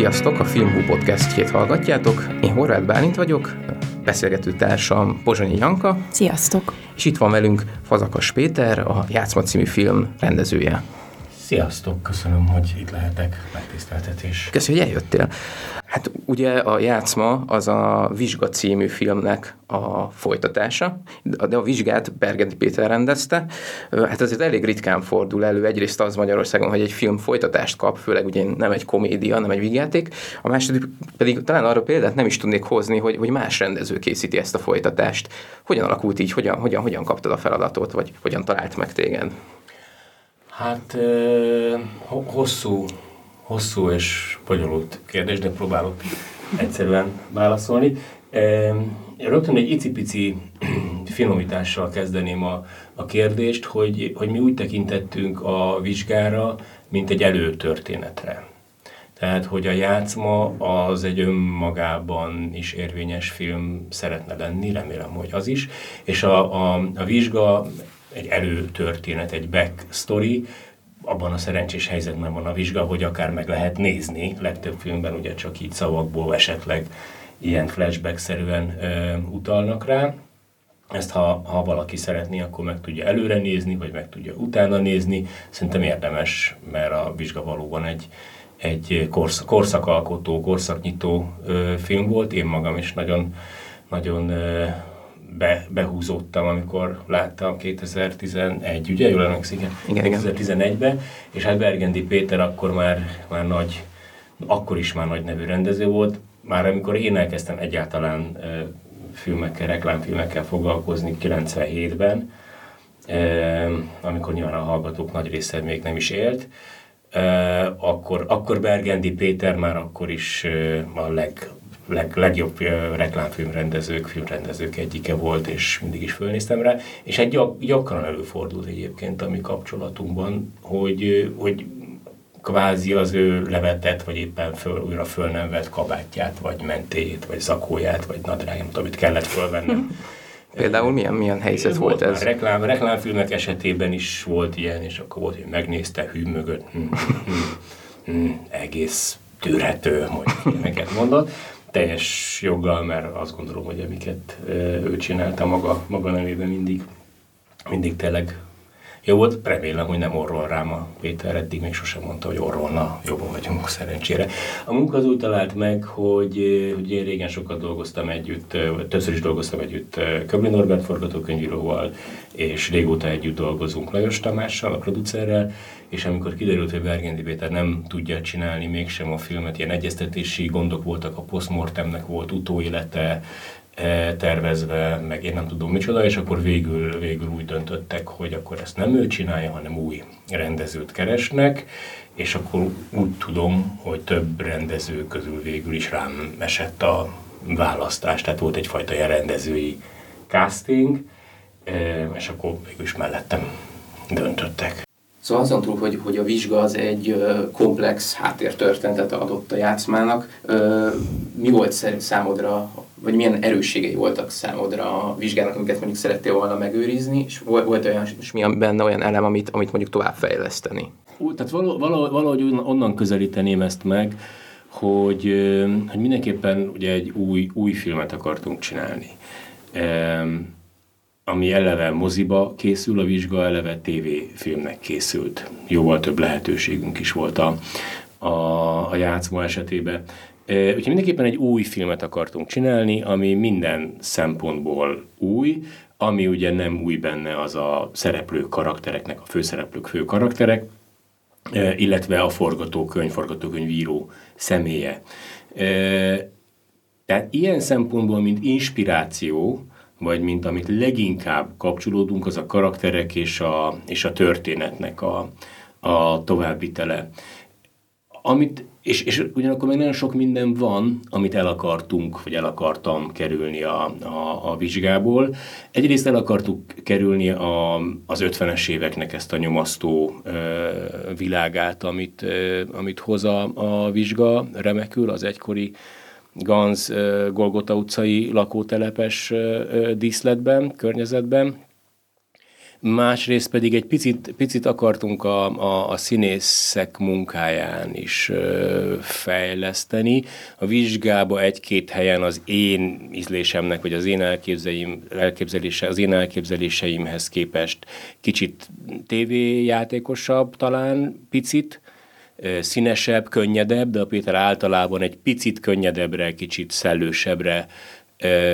Sziasztok, a Filmhú podcastjét hallgatjátok. Én Horváth Bálint vagyok, beszélgető társam Pozsonyi Janka. Sziasztok! És itt van velünk Fazakas Péter, a Játszma című film rendezője. Sziasztok, köszönöm, hogy itt lehetek, megtiszteltetés. Köszönöm, hogy eljöttél. Hát ugye a Játszma az a Vizsga című filmnek a folytatása, de a vizsgát Bergedi Péter rendezte. Hát azért elég ritkán fordul elő egyrészt az Magyarországon, hogy egy film folytatást kap, főleg ugye nem egy komédia, nem egy vigyáték. A második pedig talán arra példát nem is tudnék hozni, hogy, hogy más rendező készíti ezt a folytatást. Hogyan alakult így, hogyan, hogyan, hogyan kaptad a feladatot, vagy hogyan talált meg téged? Hát hosszú, hosszú és bonyolult kérdés, de próbálok egyszerűen válaszolni. Rögtön egy icipici finomítással kezdeném a, a kérdést, hogy, hogy mi úgy tekintettünk a vizsgára, mint egy előtörténetre. Tehát, hogy a játszma az egy önmagában is érvényes film szeretne lenni, remélem, hogy az is, és a, a, a vizsga egy előtörténet, egy backstory, abban a szerencsés helyzetben van a vizsga, hogy akár meg lehet nézni, legtöbb filmben ugye csak így szavakból esetleg ilyen flashback-szerűen ö, utalnak rá. Ezt ha, ha valaki szeretné, akkor meg tudja előre nézni, vagy meg tudja utána nézni. Szerintem érdemes, mert a vizsga valóban egy, egy korsz, korszakalkotó, korszaknyitó ö, film volt. Én magam is nagyon, nagyon ö, be, behúzódtam, amikor láttam 2011, ugye? Jól emlékszik? Igen, 2011-ben, és hát Bergendi Péter akkor már, már nagy, akkor is már nagy nevű rendező volt. Már amikor én elkezdtem egyáltalán e, filmekkel, reklámfilmekkel foglalkozni 97-ben, e, amikor nyilván a hallgatók nagy része még nem is élt, e, akkor, akkor Bergendi Péter már akkor is a leg, leg, legjobb reklámfilmrendezők, filmrendezők egyike volt, és mindig is fölnéztem rá, és egy gyak, gyakran előfordult egyébként a mi kapcsolatunkban, hogy, hogy kvázi az ő levetett, vagy éppen föl, újra föl nem vett kabátját, vagy mentéjét, vagy zakóját, vagy nadrágját, amit kellett fölvennem. Például milyen, milyen helyzet volt, volt ez? Reklám, reklámfilmek esetében is volt ilyen, és akkor volt, hogy megnézte hű mögött, hm, hm, hm egész tűrhető, hogy ilyeneket mondott teljes joggal, mert azt gondolom, hogy amiket ő csinálta maga, maga nevében mindig, mindig tényleg jó volt. Remélem, hogy nem orrol rám a Péter, eddig még sosem mondta, hogy orrolna, jobban vagyunk szerencsére. A munka az úgy talált meg, hogy, hogy én régen sokat dolgoztam együtt, többször is dolgoztam együtt Köbli Norbert forgatókönyvíróval, és régóta együtt dolgozunk Lajos Tamással, a producerrel, és amikor kiderült, hogy Bergendi Péter nem tudja csinálni mégsem a filmet, ilyen egyeztetési gondok voltak, a postmortemnek volt utóélete e, tervezve, meg én nem tudom micsoda, és akkor végül, végül úgy döntöttek, hogy akkor ezt nem ő csinálja, hanem új rendezőt keresnek, és akkor úgy tudom, hogy több rendező közül végül is rám esett a választás, tehát volt egyfajta ilyen rendezői casting, e, és akkor végül is mellettem döntöttek. Szóval azon túl, hogy, hogy a vizsga az egy komplex háttértörténetet adott a játszmának, mi volt számodra, vagy milyen erősségei voltak számodra a vizsgának, amiket mondjuk szerettél volna megőrizni, és volt, volt olyan, és mi benne olyan elem, amit, amit mondjuk továbbfejleszteni? Úgy, tehát valahogy, valahogy onnan közelíteném ezt meg, hogy, hogy mindenképpen ugye egy új, új filmet akartunk csinálni ami eleve moziba készül, a vizsga eleve tévéfilmnek készült. Jóval több lehetőségünk is volt a, a, a játszma esetében. Úgyhogy mindenképpen egy új filmet akartunk csinálni, ami minden szempontból új, ami ugye nem új benne az a szereplők karaktereknek, a főszereplők fő karakterek, illetve a forgatókönyv, forgatókönyvíró személye. Tehát ilyen szempontból, mint inspiráció, vagy mint amit leginkább kapcsolódunk, az a karakterek és a, és a történetnek a, a továbbvitele. Amit, és, és ugyanakkor még nagyon sok minden van, amit el akartunk, vagy el akartam kerülni a, a, a vizsgából. Egyrészt el akartuk kerülni a, az 50-es éveknek ezt a nyomasztó ö, világát, amit, ö, amit hoz a, a vizsga remekül, az egykori Ganz Golgota utcai lakótelepes díszletben, környezetben. másrészt pedig egy picit, picit akartunk a, a, a színészek munkáján is ö, fejleszteni. A vizsgába egy-két helyen az én ízlésemnek, vagy az én elképzelése, az én elképzeléseimhez képest kicsit tévéjátékosabb talán, picit, színesebb, könnyedebb, de a Péter általában egy picit könnyedebbre, kicsit szellősebbre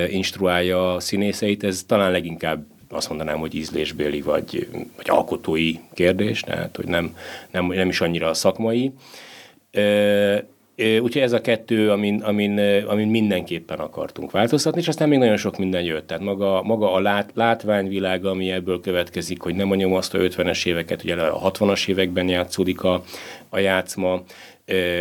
instruálja a színészeit. Ez talán leginkább azt mondanám, hogy ízlésbéli vagy, vagy alkotói kérdés, tehát hogy nem, nem, nem is annyira a szakmai. Úgyhogy ez a kettő, amin, amin, amin mindenképpen akartunk változtatni, és aztán még nagyon sok minden jött. Tehát maga, maga a lát, látványvilág, ami ebből következik, hogy nem a nyomasztó 50-es éveket, ugye a 60-as években játszódik a, a játszma,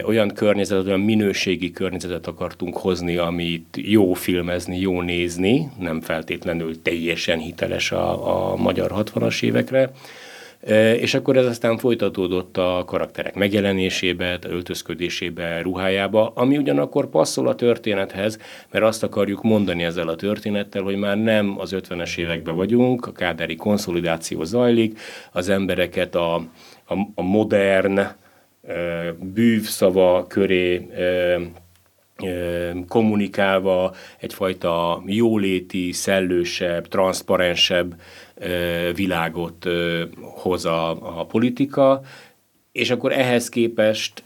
olyan környezetet, olyan minőségi környezetet akartunk hozni, amit jó filmezni, jó nézni, nem feltétlenül teljesen hiteles a, a magyar 60-as évekre, és akkor ez aztán folytatódott a karakterek megjelenésébe, a öltözködésébe, ruhájába, ami ugyanakkor passzol a történethez, mert azt akarjuk mondani ezzel a történettel, hogy már nem az 50-es években vagyunk, a kádári konszolidáció zajlik, az embereket a, a, a modern, bűvszava köré kommunikálva egyfajta jóléti, szellősebb, transzparensebb világot hoz a, a politika, és akkor ehhez képest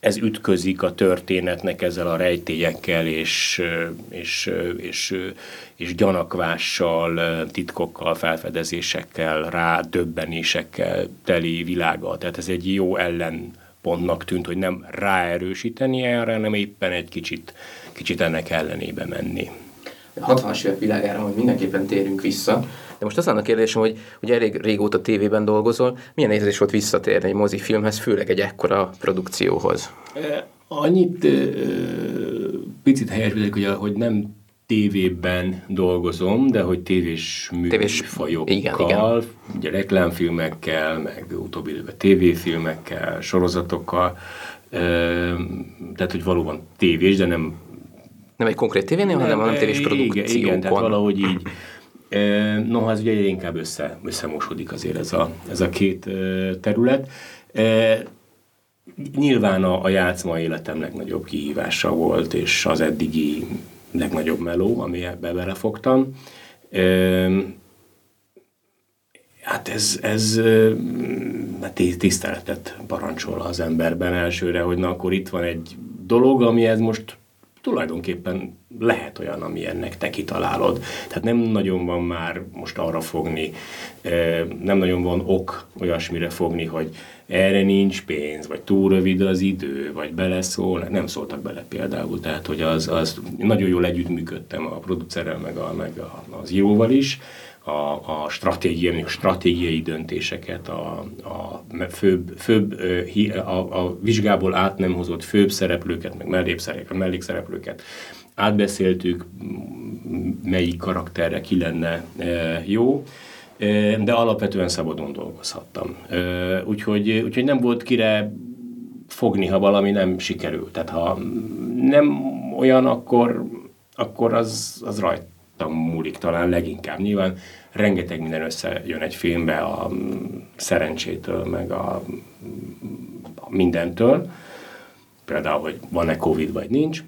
ez ütközik a történetnek ezzel a rejtélyekkel és, és, és, és gyanakvással, titkokkal, felfedezésekkel, rá döbbenésekkel teli világa. Tehát ez egy jó ellenpontnak tűnt, hogy nem ráerősíteni erre, hanem éppen egy kicsit, kicsit ennek ellenébe menni. A 60-as évek világára majd mindenképpen térünk vissza, de most az annak kérdésem, hogy ugye elég régóta tévében dolgozol, milyen érzés volt visszatérni egy mozifilmhez, főleg egy ekkora produkcióhoz? Annyit picit helyes vagyok, hogy, hogy nem tévében dolgozom, de hogy tévés műfajokkal, igen, igen. ugye reklámfilmekkel, meg utóbbi időben tévéfilmekkel, sorozatokkal, tehát hogy valóban tévés, de nem nem egy konkrét tévénél, hanem, hanem tévés produkciókon. Igen, igen, tehát valahogy így Noha ez ugye inkább össze, összemosodik azért ez a, ez a két terület. Nyilván a, a játszma életem legnagyobb kihívása volt, és az eddigi legnagyobb meló, ami ebbe belefogtam. Hát ez, ez hát tiszteletet parancsol az emberben elsőre, hogy na akkor itt van egy dolog, ami ez most tulajdonképpen lehet olyan, ami ennek te kitalálod. Tehát nem nagyon van már most arra fogni, nem nagyon van ok olyasmire fogni, hogy erre nincs pénz, vagy túl rövid az idő, vagy beleszól. Nem szóltak bele például, tehát hogy az, az nagyon jól együttműködtem a producerrel, meg, a, meg a, az íróval is, a, a, stratégiai, stratégiai döntéseket, a, a főbb, főbb a, a vizsgából át nem hozott főbb szereplőket, meg mellékszereplőket, mellékszereplőket átbeszéltük, melyik karakterre ki lenne jó, de alapvetően szabadon dolgozhattam. Úgyhogy, úgyhogy nem volt kire fogni, ha valami nem sikerült. Tehát ha nem olyan, akkor, akkor az, az rajt rajtam múlik talán leginkább. Nyilván rengeteg minden összejön egy filmbe a szerencsétől, meg a, a mindentől. Például, hogy van-e Covid, vagy nincs.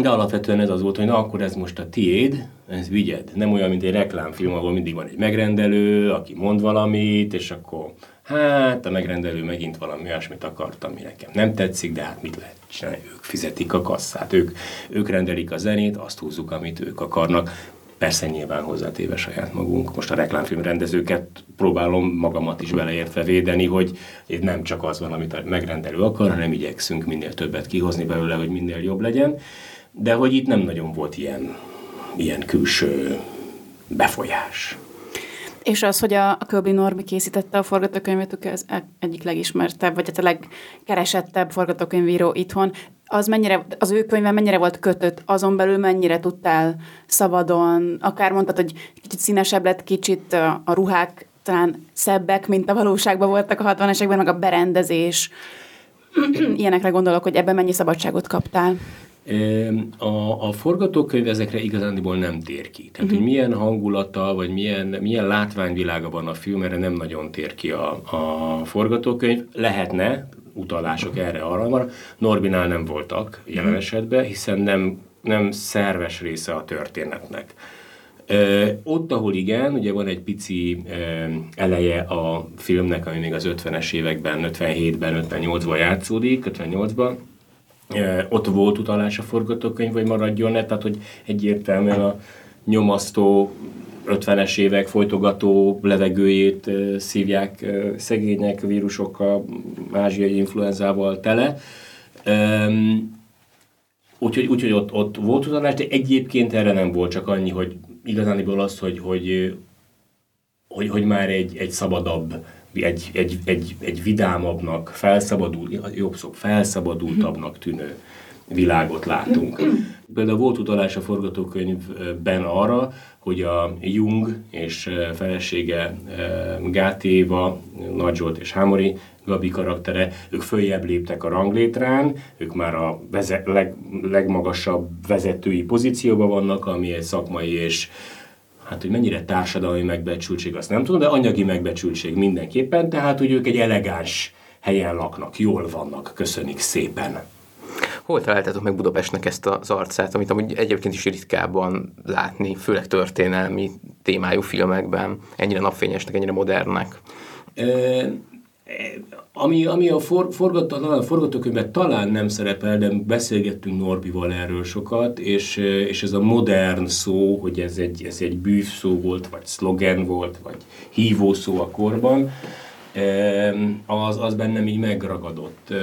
De alapvetően ez az volt, hogy na akkor ez most a tiéd, ez vigyed. Nem olyan, mint egy reklámfilm, ahol mindig van egy megrendelő, aki mond valamit, és akkor hát a megrendelő megint valami olyasmit akart, ami nekem nem tetszik, de hát mit lehet csinálni? Ők fizetik a kasszát, ők, ők rendelik a zenét, azt húzzuk, amit ők akarnak. Persze nyilván hozzátéve saját magunk. Most a reklámfilm rendezőket próbálom magamat is beleértve védeni, hogy itt nem csak az van, amit a megrendelő akar, hanem igyekszünk minél többet kihozni belőle, hogy minél jobb legyen. De hogy itt nem nagyon volt ilyen, ilyen külső befolyás. És az, hogy a, a Köbi Norbi készítette a forgatókönyvet, ez egyik legismertebb, vagy hát a legkeresettebb forgatókönyvíró itthon, az mennyire, az ő könyve mennyire volt kötött, azon belül mennyire tudtál szabadon, akár mondtad, hogy kicsit színesebb lett, kicsit a, ruhák talán szebbek, mint a valóságban voltak a 60 esekben, meg a berendezés. Ilyenekre gondolok, hogy ebben mennyi szabadságot kaptál. A, a forgatókönyv ezekre igazándiból nem tér ki. Tehát, uh-huh. hogy milyen hangulata, vagy milyen, milyen látványvilága van a film, erre nem nagyon tér ki a, a forgatókönyv. Lehetne, utalások erre arra, van. Norbinál nem voltak jelen mhm. esetben, hiszen nem, nem szerves része a történetnek. Ö, ott, ahol igen, ugye van egy pici ö, eleje a filmnek, ami még az 50-es években, 57-ben, 58-ban játszódik, 58-ban, ö, ott volt utalás a forgatókönyv, hogy maradjon-e, tehát hogy egyértelműen a nyomasztó 50-es évek folytogató levegőjét szívják szegények vírusokkal, ázsiai influenzával tele. Úgyhogy, úgyhogy ott, ott volt utalás, de egyébként erre nem volt, csak annyi, hogy igazániból az, hogy, hogy, hogy, hogy már egy, egy szabadabb, egy, egy, egy, egy vidámabbnak, felszabadult, jobb szó, felszabadultabbnak tűnő világot látunk. Például volt utalás a forgatókönyvben arra, hogy a Jung és felesége Gáti Éva, Nagy Zsolt és Hámori Gabi karaktere, ők följebb léptek a ranglétrán, ők már a vezet, leg, legmagasabb vezetői pozícióban vannak, ami egy szakmai és hát hogy mennyire társadalmi megbecsültség, azt nem tudom, de anyagi megbecsültség mindenképpen, tehát hogy ők egy elegáns helyen laknak, jól vannak, köszönik szépen. Hol találtátok meg Budapestnek ezt az arcát, amit amúgy egyébként is ritkában látni, főleg történelmi témájú filmekben, ennyire napfényesnek, ennyire modernnek? Ami, ami a, for, forgató, forgatókönyvben talán nem szerepel, de beszélgettünk Norbival erről sokat, és, és ez a modern szó, hogy ez egy, ez egy bűv szó volt, vagy szlogen volt, vagy hívó szó a korban, az, az bennem így megragadott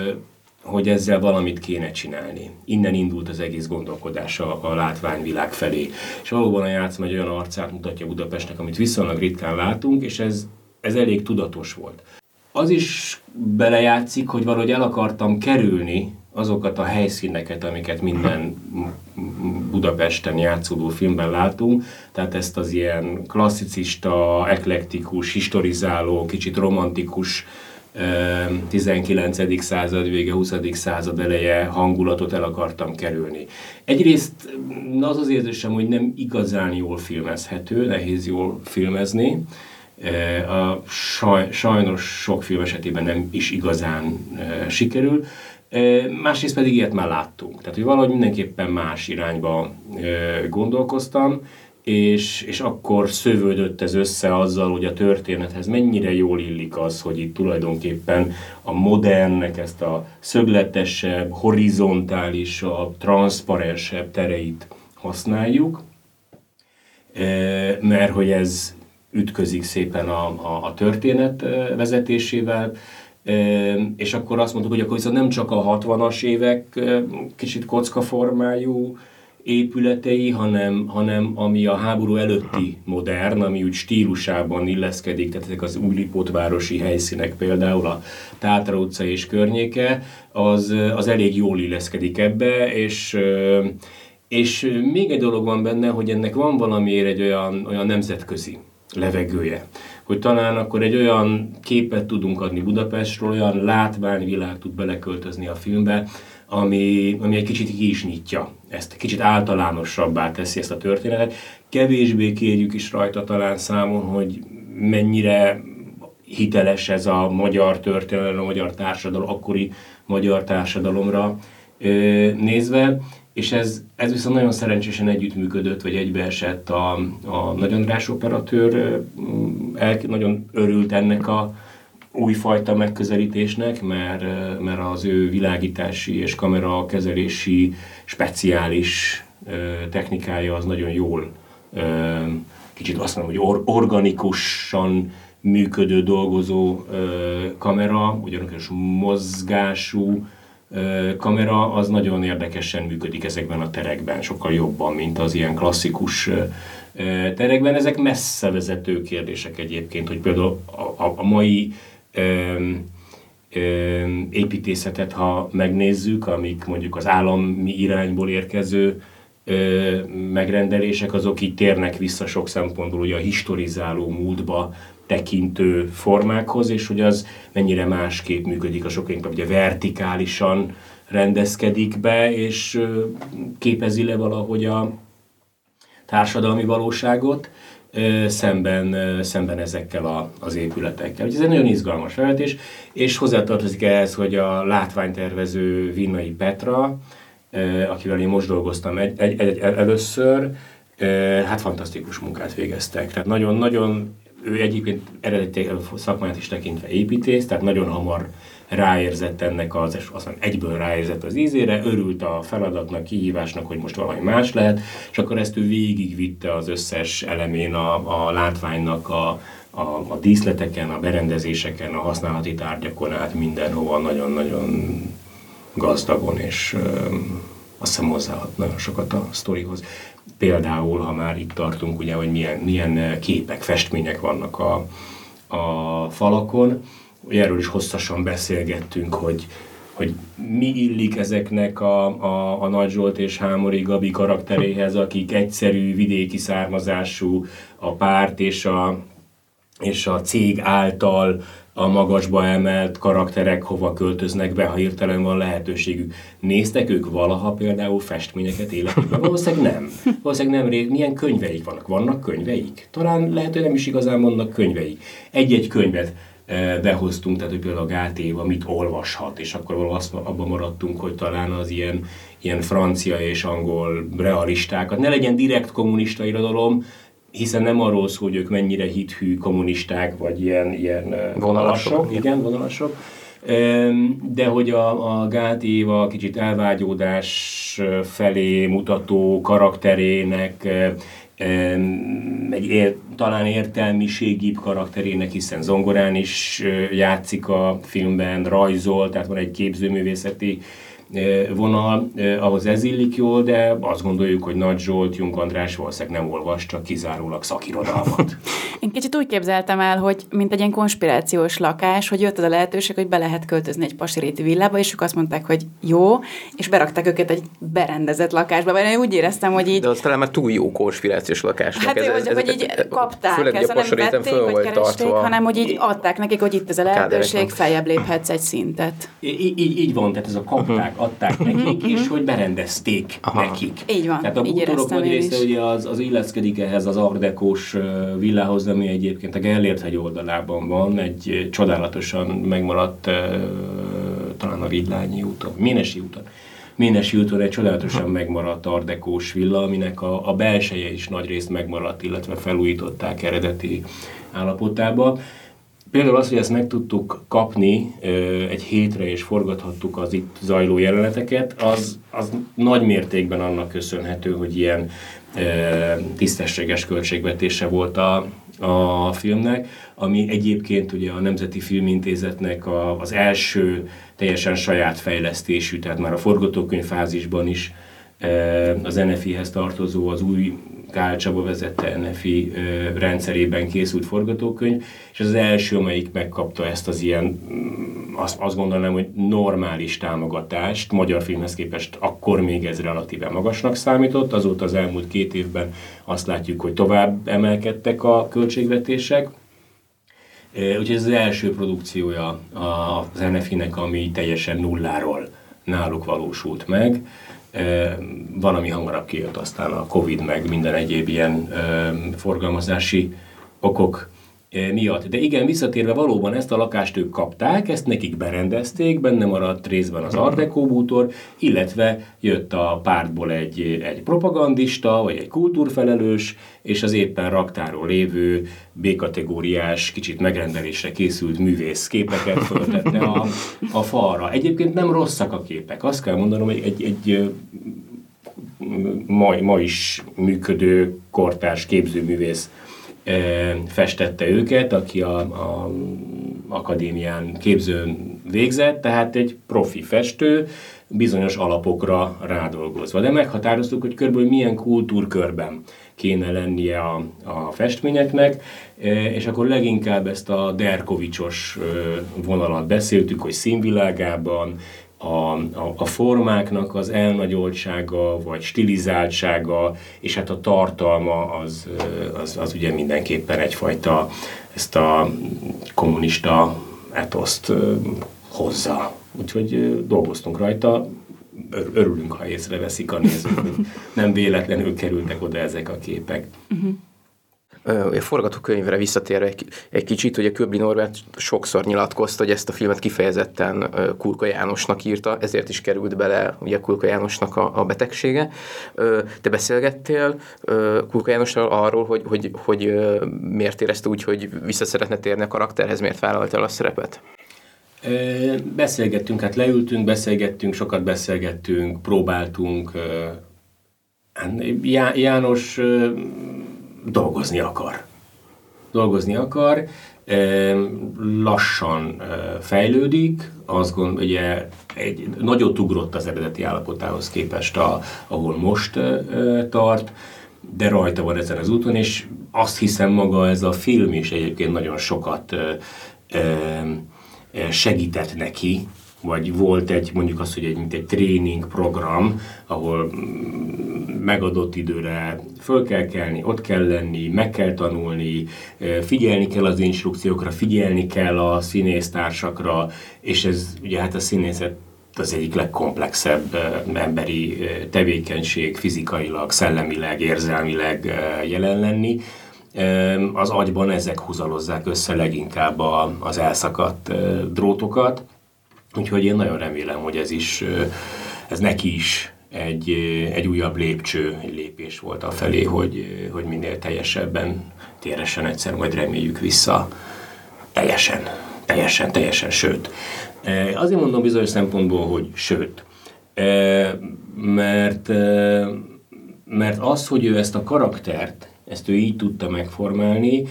hogy ezzel valamit kéne csinálni. Innen indult az egész gondolkodás a, a látványvilág felé. És valóban a játszma egy olyan arcát mutatja Budapestnek, amit viszonylag ritkán látunk, és ez, ez elég tudatos volt az is belejátszik, hogy valahogy el akartam kerülni azokat a helyszíneket, amiket minden Budapesten játszódó filmben látunk, tehát ezt az ilyen klasszicista, eklektikus, historizáló, kicsit romantikus 19. század vége, 20. század eleje hangulatot el akartam kerülni. Egyrészt az az érzésem, hogy nem igazán jól filmezhető, nehéz jól filmezni, a saj, sajnos sok film esetében nem is igazán sikerül. Másrészt pedig ilyet már láttunk. Tehát, hogy valahogy mindenképpen más irányba gondolkoztam, és, és akkor szövődött ez össze azzal, hogy a történethez mennyire jól illik az, hogy itt tulajdonképpen a modernnek ezt a szögletesebb, horizontálisabb, transzparensebb tereit használjuk, mert hogy ez ütközik szépen a, a, a történet vezetésével, és akkor azt mondtuk, hogy akkor viszont nem csak a 60-as évek kicsit kockaformájú épületei, hanem, hanem ami a háború előtti modern, ami úgy stílusában illeszkedik, tehát ezek az új Lipótvárosi helyszínek például, a Tátra utca és környéke, az, az elég jól illeszkedik ebbe, és és még egy dolog van benne, hogy ennek van valamiért egy olyan, olyan nemzetközi levegője. Hogy talán akkor egy olyan képet tudunk adni Budapestről, olyan látványvilág tud beleköltözni a filmbe, ami, ami egy kicsit ki is nyitja ezt, kicsit általánosabbá teszi ezt a történetet. Kevésbé kérjük is rajta talán számon, hogy mennyire hiteles ez a magyar történelem, a magyar társadalom, akkori magyar társadalomra nézve, és ez, ez viszont nagyon szerencsésen együttműködött, vagy egybeesett a, a Nagy András operatőr, el, nagyon örült ennek a újfajta megközelítésnek, mert, mert az ő világítási és kamerakezelési speciális technikája az nagyon jól, kicsit azt mondom, hogy or, organikusan működő, dolgozó kamera, ugyanakkor mozgású, kamera az nagyon érdekesen működik ezekben a terekben, sokkal jobban, mint az ilyen klasszikus terekben. Ezek messze vezető kérdések egyébként, hogy például a, a, mai öm, öm, építészetet, ha megnézzük, amik mondjuk az állami irányból érkező ö, megrendelések, azok így térnek vissza sok szempontból ugye a historizáló múltba, tekintő formákhoz, és hogy az mennyire másképp működik a sok inkább ugye vertikálisan rendezkedik be, és képezi le valahogy a társadalmi valóságot szemben, szemben ezekkel a, az épületekkel. Úgyhogy ez egy nagyon izgalmas felvetés, és hozzátartozik ehhez, hogy a látványtervező Vinnai Petra, akivel én most dolgoztam egy, egy, egy, először, hát fantasztikus munkát végeztek. Tehát nagyon-nagyon, ő egyébként eredeti szakmáját is tekintve építész, tehát nagyon hamar ráérzett ennek az, aztán egyből ráérzett az ízére, örült a feladatnak, kihívásnak, hogy most valami más lehet, és akkor ezt ő végigvitte az összes elemén a, a látványnak, a, a, a díszleteken, a berendezéseken, a használati tárgyakon át mindenhova nagyon-nagyon gazdagon, és ö, azt hiszem hozzáad nagyon sokat a sztorihoz. Például, ha már itt tartunk, ugye, hogy milyen, milyen képek, festmények vannak a, a falakon, erről is hosszasan beszélgettünk, hogy, hogy mi illik ezeknek a, a, a Nagy Zsolt és Hámori Gabi karakteréhez, akik egyszerű, vidéki származású, a párt és a, és a cég által a magasba emelt karakterek hova költöznek be, ha hirtelen van lehetőségük. Néztek ők valaha például festményeket életükben? Valószínűleg nem. Valószínűleg nem. Milyen könyveik vannak? Vannak könyveik? Talán lehet, hogy nem is igazán vannak könyveik. Egy-egy könyvet behoztunk, tehát hogy például a Gát Éva mit olvashat, és akkor azt abban maradtunk, hogy talán az ilyen, ilyen francia és angol realistákat, ne legyen direkt kommunista irodalom, hiszen nem arról szól, hogy ők mennyire hithű kommunisták, vagy ilyen, ilyen vonalasok, igen, vonalasok, de hogy a, a Gát Éva kicsit elvágyódás felé mutató karakterének egy ér, talán értelmiségibb karakterének, hiszen zongorán is játszik a filmben, rajzol, tehát van egy képzőművészeti vonal, ahhoz ez illik jól, de azt gondoljuk, hogy Nagy Zsolt, Jung András valószínűleg nem olvas, csak kizárólag szakirodalmat. Én kicsit úgy képzeltem el, hogy mint egy ilyen konspirációs lakás, hogy jött az a lehetőség, hogy be lehet költözni egy pasiréti villába, és ők azt mondták, hogy jó, és berakták őket egy berendezett lakásba, mert én úgy éreztem, hogy így... De az talán már túl jó konspirációs lakásnak. Hát ez, ez, hogy, hogy így kapták, főleg ezt nem vették, vagy keresték, tartva. hanem hogy így adták nekik, hogy itt ez a lehetőség, feljebb léphetsz egy szintet. Így, így, így van, tehát ez a kapták, adták nekik, és hogy berendezték Aha. nekik. Így van, Tehát a bútorok nagy része ugye az, az illeszkedik ehhez az ardekós villához, ami egyébként a Gellért hegy oldalában van, egy csodálatosan megmaradt talán a Vidlányi úton, Ménesi úton. Ménesi úton egy csodálatosan megmaradt ardekós villa, aminek a, a belseje is nagy részt megmaradt, illetve felújították eredeti állapotába. Például az, hogy ezt meg tudtuk kapni egy hétre, és forgathattuk az itt zajló jeleneteket, az, az nagy mértékben annak köszönhető, hogy ilyen tisztességes költségvetése volt a, a filmnek, ami egyébként ugye a Nemzeti Filmintézetnek a, az első teljesen saját fejlesztésű, tehát már a forgatókönyv fázisban is az NFI-hez tartozó, az új Gál Csaba vezette NFI rendszerében készült forgatókönyv, és az első, amelyik megkapta ezt az ilyen, mm, azt, azt gondolom, hogy normális támogatást, magyar filmhez képest akkor még ez relatíve magasnak számított, azóta az elmúlt két évben azt látjuk, hogy tovább emelkedtek a költségvetések, Úgyhogy ez az első produkciója az NFI-nek, ami teljesen nulláról náluk valósult meg. Van, ami hamarabb kijött, aztán a Covid meg minden egyéb ilyen forgalmazási okok miatt. De igen, visszatérve valóban ezt a lakást ők kapták, ezt nekik berendezték, benne maradt részben az Art bútor, illetve jött a pártból egy, egy propagandista, vagy egy kultúrfelelős, és az éppen raktáról lévő B-kategóriás, kicsit megrendelésre készült művész képeket föltette a, a falra. Egyébként nem rosszak a képek. Azt kell mondanom, hogy egy, egy ma, ma is működő kortárs képzőművész festette őket, aki a, a akadémián képzőn végzett, tehát egy profi festő, bizonyos alapokra rádolgozva. De meghatároztuk, hogy körülbelül milyen kultúrkörben kéne lennie a, a festményeknek, és akkor leginkább ezt a Derkovicsos vonalat beszéltük, hogy színvilágában, a, a, a formáknak az elnagyoltsága, vagy stilizáltsága, és hát a tartalma az, az, az ugye mindenképpen egyfajta ezt a kommunista etoszt hozza. Úgyhogy dolgoztunk rajta. örülünk, ha észreveszik a nézők, nem véletlenül kerültek oda ezek a képek. Uh-huh. A forgatókönyvre visszatérve egy, egy kicsit, hogy a Köbli Norbert sokszor nyilatkozta, hogy ezt a filmet kifejezetten Kulka Jánosnak írta, ezért is került bele ugye Kulka Jánosnak a, a betegsége. Te beszélgettél Kulka Jánosról arról, hogy, hogy, hogy miért érezte úgy, hogy vissza szeretne térni a karakterhez, miért vállalta el a szerepet? Beszélgettünk, hát leültünk, beszélgettünk, sokat beszélgettünk, próbáltunk. Hát János dolgozni akar. Dolgozni akar, lassan fejlődik, azt gondolom, ugye egy, nagyot ugrott az eredeti állapotához képest, a, ahol most tart, de rajta van ezen az úton, és azt hiszem maga ez a film is egyébként nagyon sokat segített neki, vagy volt egy, mondjuk azt, hogy egy, mint egy tréning program, ahol megadott időre föl kell kelni, ott kell lenni, meg kell tanulni, figyelni kell az instrukciókra, figyelni kell a színésztársakra, és ez ugye hát a színészet az egyik legkomplexebb emberi tevékenység fizikailag, szellemileg, érzelmileg jelen lenni. Az agyban ezek húzalozzák össze leginkább az elszakadt drótokat, Úgyhogy én nagyon remélem, hogy ez is, ez neki is egy, egy újabb lépcső, egy lépés volt a felé, hogy, hogy minél teljesebben téressen egyszer, majd reméljük vissza teljesen, teljesen, teljesen, sőt. Azért mondom bizonyos szempontból, hogy sőt, mert, mert az, hogy ő ezt a karaktert, ezt ő így tudta megformálni,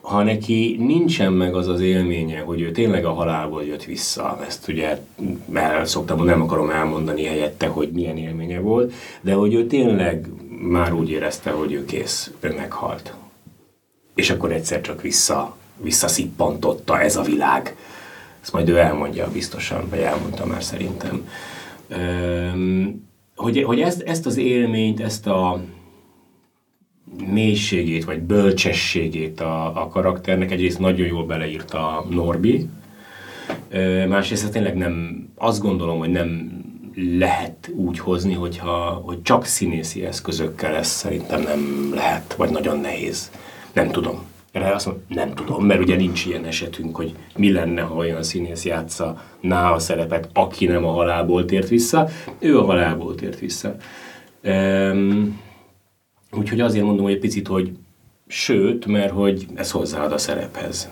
ha neki nincsen meg az az élménye, hogy ő tényleg a halálból jött vissza, ezt ugye el szoktam, nem akarom elmondani helyette, hogy milyen élménye volt, de hogy ő tényleg már úgy érezte, hogy ő kész, ő meghalt. És akkor egyszer csak vissza, visszaszippantotta ez a világ. Ezt majd ő elmondja biztosan, vagy elmondta már szerintem. hogy, hogy ezt, ezt az élményt, ezt a, mélységét, vagy bölcsességét a, a karakternek egyrészt nagyon jól beleírta Norbi, másrészt hát tényleg nem, azt gondolom, hogy nem lehet úgy hozni, hogyha, hogy csak színészi eszközökkel ez szerintem nem lehet, vagy nagyon nehéz. Nem tudom. Erre azt mondom, nem tudom, mert ugye nincs ilyen esetünk, hogy mi lenne, ha olyan színész játsza ná a szerepet, aki nem a halálból tért vissza. Ő a halálból tért vissza. Um, Úgyhogy azért mondom, hogy egy picit, hogy sőt, mert hogy ez hozzáad a szerephez.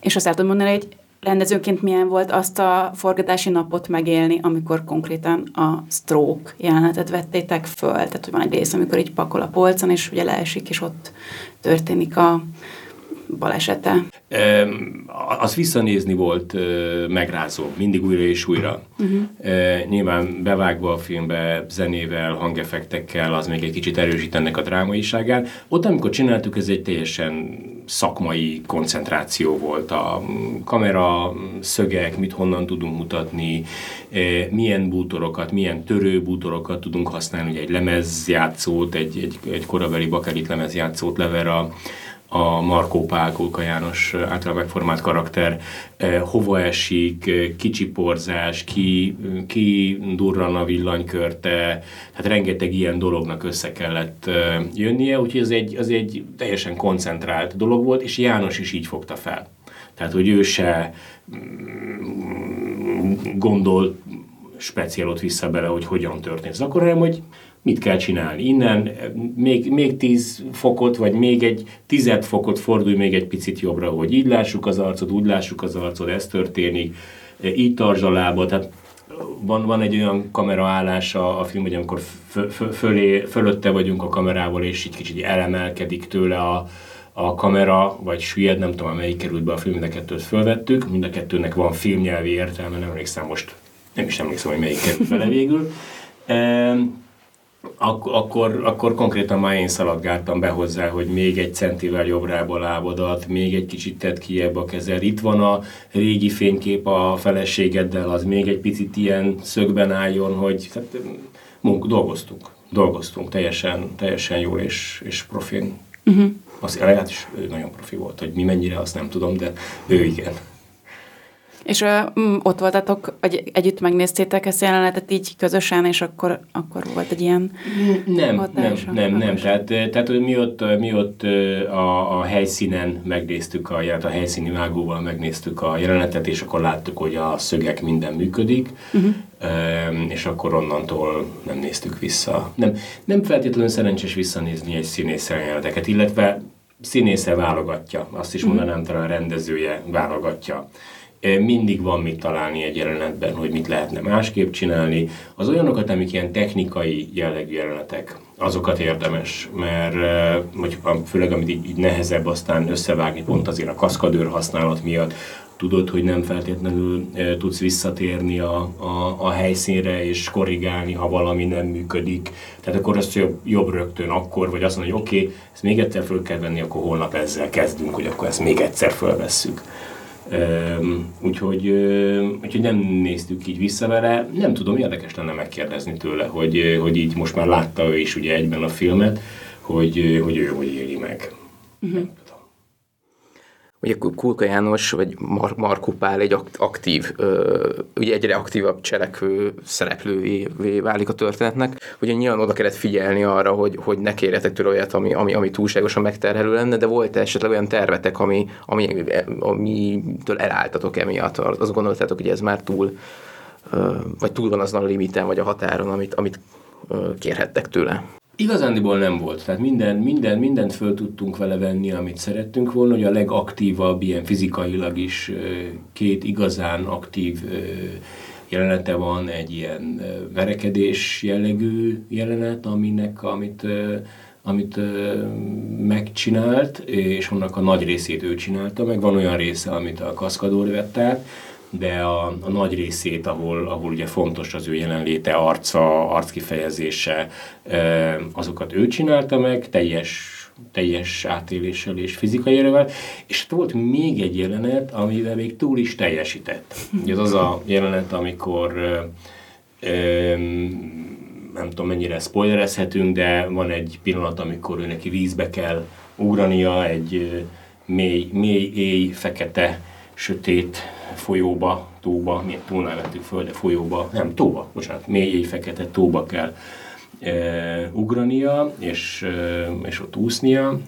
És azt el tudom mondani, hogy rendezőként milyen volt azt a forgatási napot megélni, amikor konkrétan a stroke jelenetet vettétek föl. Tehát, hogy van egy rész, amikor így pakol a polcon, és ugye leesik, és ott történik a balesete. E, az visszanézni volt e, megrázó, mindig újra és újra. Uh-huh. E, nyilván bevágva a filmbe, zenével, hangefektekkel, az még egy kicsit erősít ennek a drámaiságán. Ott, amikor csináltuk, ez egy teljesen szakmai koncentráció volt. A kamera, szögek, mit honnan tudunk mutatni, milyen bútorokat, milyen törő bútorokat tudunk használni, ugye egy lemezjátszót, egy, egy, egy korabeli bakelit lemezjátszót lever a, a Markó Pál Kulka János által megformált karakter eh, hova esik, eh, kicsi porzás, ki, ki durran a villanykörte, tehát rengeteg ilyen dolognak össze kellett eh, jönnie, úgyhogy ez egy, az egy teljesen koncentrált dolog volt, és János is így fogta fel. Tehát, hogy ő se mm, gondol speciálot vissza bele, hogy hogyan történt. Akkor hanem, hogy mit kell csinálni. Innen még, még 10 fokot, vagy még egy tized fokot fordulj még egy picit jobbra, hogy így lássuk az arcod, úgy lássuk az arcod, ez történik, így tartsd a lábad. Tehát van, van egy olyan kameraállása a film, hogy amikor fölé, fölötte vagyunk a kamerával, és így kicsit elemelkedik tőle a, a kamera, vagy süllyed, nem tudom, melyik került be a film, mind a kettőt fölvettük, mind a kettőnek van filmnyelvi értelme, nem emlékszem most, nem is emlékszem, hogy melyik került bele végül. Ak- akkor, akkor konkrétan már én szaladgáltam be hozzá, hogy még egy centivel jobbrába lábodat, még egy kicsit tett kiebb a kezed. Itt van a régi fénykép a feleségeddel, az még egy picit ilyen szögben álljon, hogy tehát, munk, dolgoztunk, dolgoztunk teljesen, teljesen jól és, és profin. Uh-huh. Azt legalábbis ő nagyon profi volt, hogy mi mennyire, azt nem tudom, de ő igen. És uh, ott voltatok, vagy együtt megnéztétek ezt a jelenetet így közösen, és akkor, akkor volt egy ilyen Nem, hatás, nem, nem, nem. Tehát, tehát mi ott, mi ott a, a helyszínen megnéztük a jelenetet, a helyszíni vágóval megnéztük a jelenetet, és akkor láttuk, hogy a szögek minden működik, uh-huh. és akkor onnantól nem néztük vissza. Nem, nem feltétlenül szerencsés visszanézni egy színész jeleneteket, illetve színésze válogatja, azt is mhm. mondanám, talán a rendezője válogatja mindig van mit találni egy jelenetben, hogy mit lehetne másképp csinálni. Az olyanokat, amik ilyen technikai jellegű jelenetek, azokat érdemes, mert hogy főleg amit így, így nehezebb aztán összevágni pont azért a kaszkadőr használat miatt, tudod, hogy nem feltétlenül e, tudsz visszatérni a, a, a helyszínre és korrigálni, ha valami nem működik. Tehát akkor azt jobb, jobb rögtön akkor, vagy azt mondani, hogy oké, okay, ezt még egyszer föl kell venni, akkor holnap ezzel kezdünk, hogy akkor ezt még egyszer fölvesszük. Úgyhogy, úgyhogy nem néztük így vissza vele. Nem tudom, érdekes lenne megkérdezni tőle, hogy, hogy így most már látta ő is ugye egyben a filmet, hogy, hogy ő hogy éli meg. Uh-huh. Ugye Kulka János vagy Mar- Marko Pál egy aktív, ugye egyre aktívabb cselekvő szereplővé válik a történetnek. Ugye nyilván oda kellett figyelni arra, hogy, hogy ne kérjetek tőle olyat, ami, ami, ami túlságosan megterhelő lenne, de volt esetleg olyan tervetek, ami, ami, amitől elálltatok emiatt. Azt gondoltátok, hogy ez már túl, vagy túl van azon a limiten, vagy a határon, amit, amit kérhettek tőle. Igazándiból nem volt. Tehát minden, minden, mindent föl tudtunk vele venni, amit szerettünk volna, hogy a legaktívabb, ilyen fizikailag is két igazán aktív jelenete van, egy ilyen verekedés jellegű jelenet, aminek, amit, amit megcsinált, és annak a nagy részét ő csinálta, meg van olyan része, amit a kaszkadór vett át, de a, a nagy részét, ahol, ahol ugye fontos az ő jelenléte, arca, arckifejezése, azokat ő csinálta meg, teljes teljes átéléssel és fizikai erővel, és volt még egy jelenet, amivel még túl is teljesített. Ez az a jelenet, amikor nem tudom mennyire spoilerezhetünk, de van egy pillanat, amikor ő neki vízbe kell ugrania, egy mély, mély éj, fekete, sötét folyóba, tóba, mi tónál vettük föl, de folyóba, nem, tóba, bocsánat, mély fekete tóba kell e, ugrania, és, e, és ott úsznia.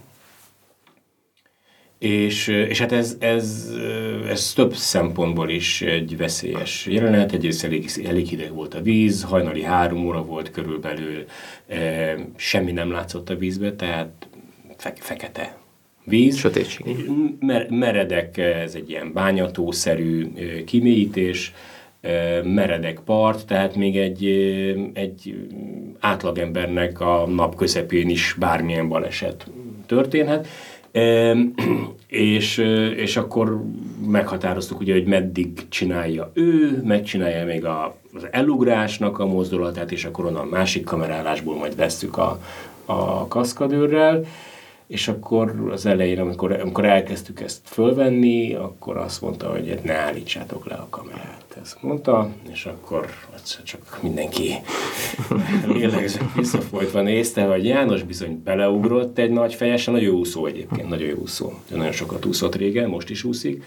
És, és hát ez, ez, ez több szempontból is egy veszélyes jelenet. Egyrészt elég, elég hideg volt a víz, hajnali három óra volt körülbelül, e, semmi nem látszott a vízbe, tehát fe, fekete víz. Sötétség. Mer- meredek, ez egy ilyen bányatószerű kimélyítés, meredek part, tehát még egy, egy átlagembernek a nap közepén is bármilyen baleset történhet. E, és, és akkor meghatároztuk ugye, hogy meddig csinálja ő, megcsinálja még a, az elugrásnak a mozdulatát, és akkor onnan a másik kamerálásból majd veszük a, a kaszkadőrrel és akkor az elején, amikor, amikor elkezdtük ezt fölvenni, akkor azt mondta, hogy ne állítsátok le a kamerát. Ezt mondta, és akkor csak mindenki lélegzett visszafolytva nézte, hogy János bizony beleugrott egy nagy fejesen, nagyon úszó egyébként, nagyon jó úszó. Nagyon sokat úszott régen, most is úszik.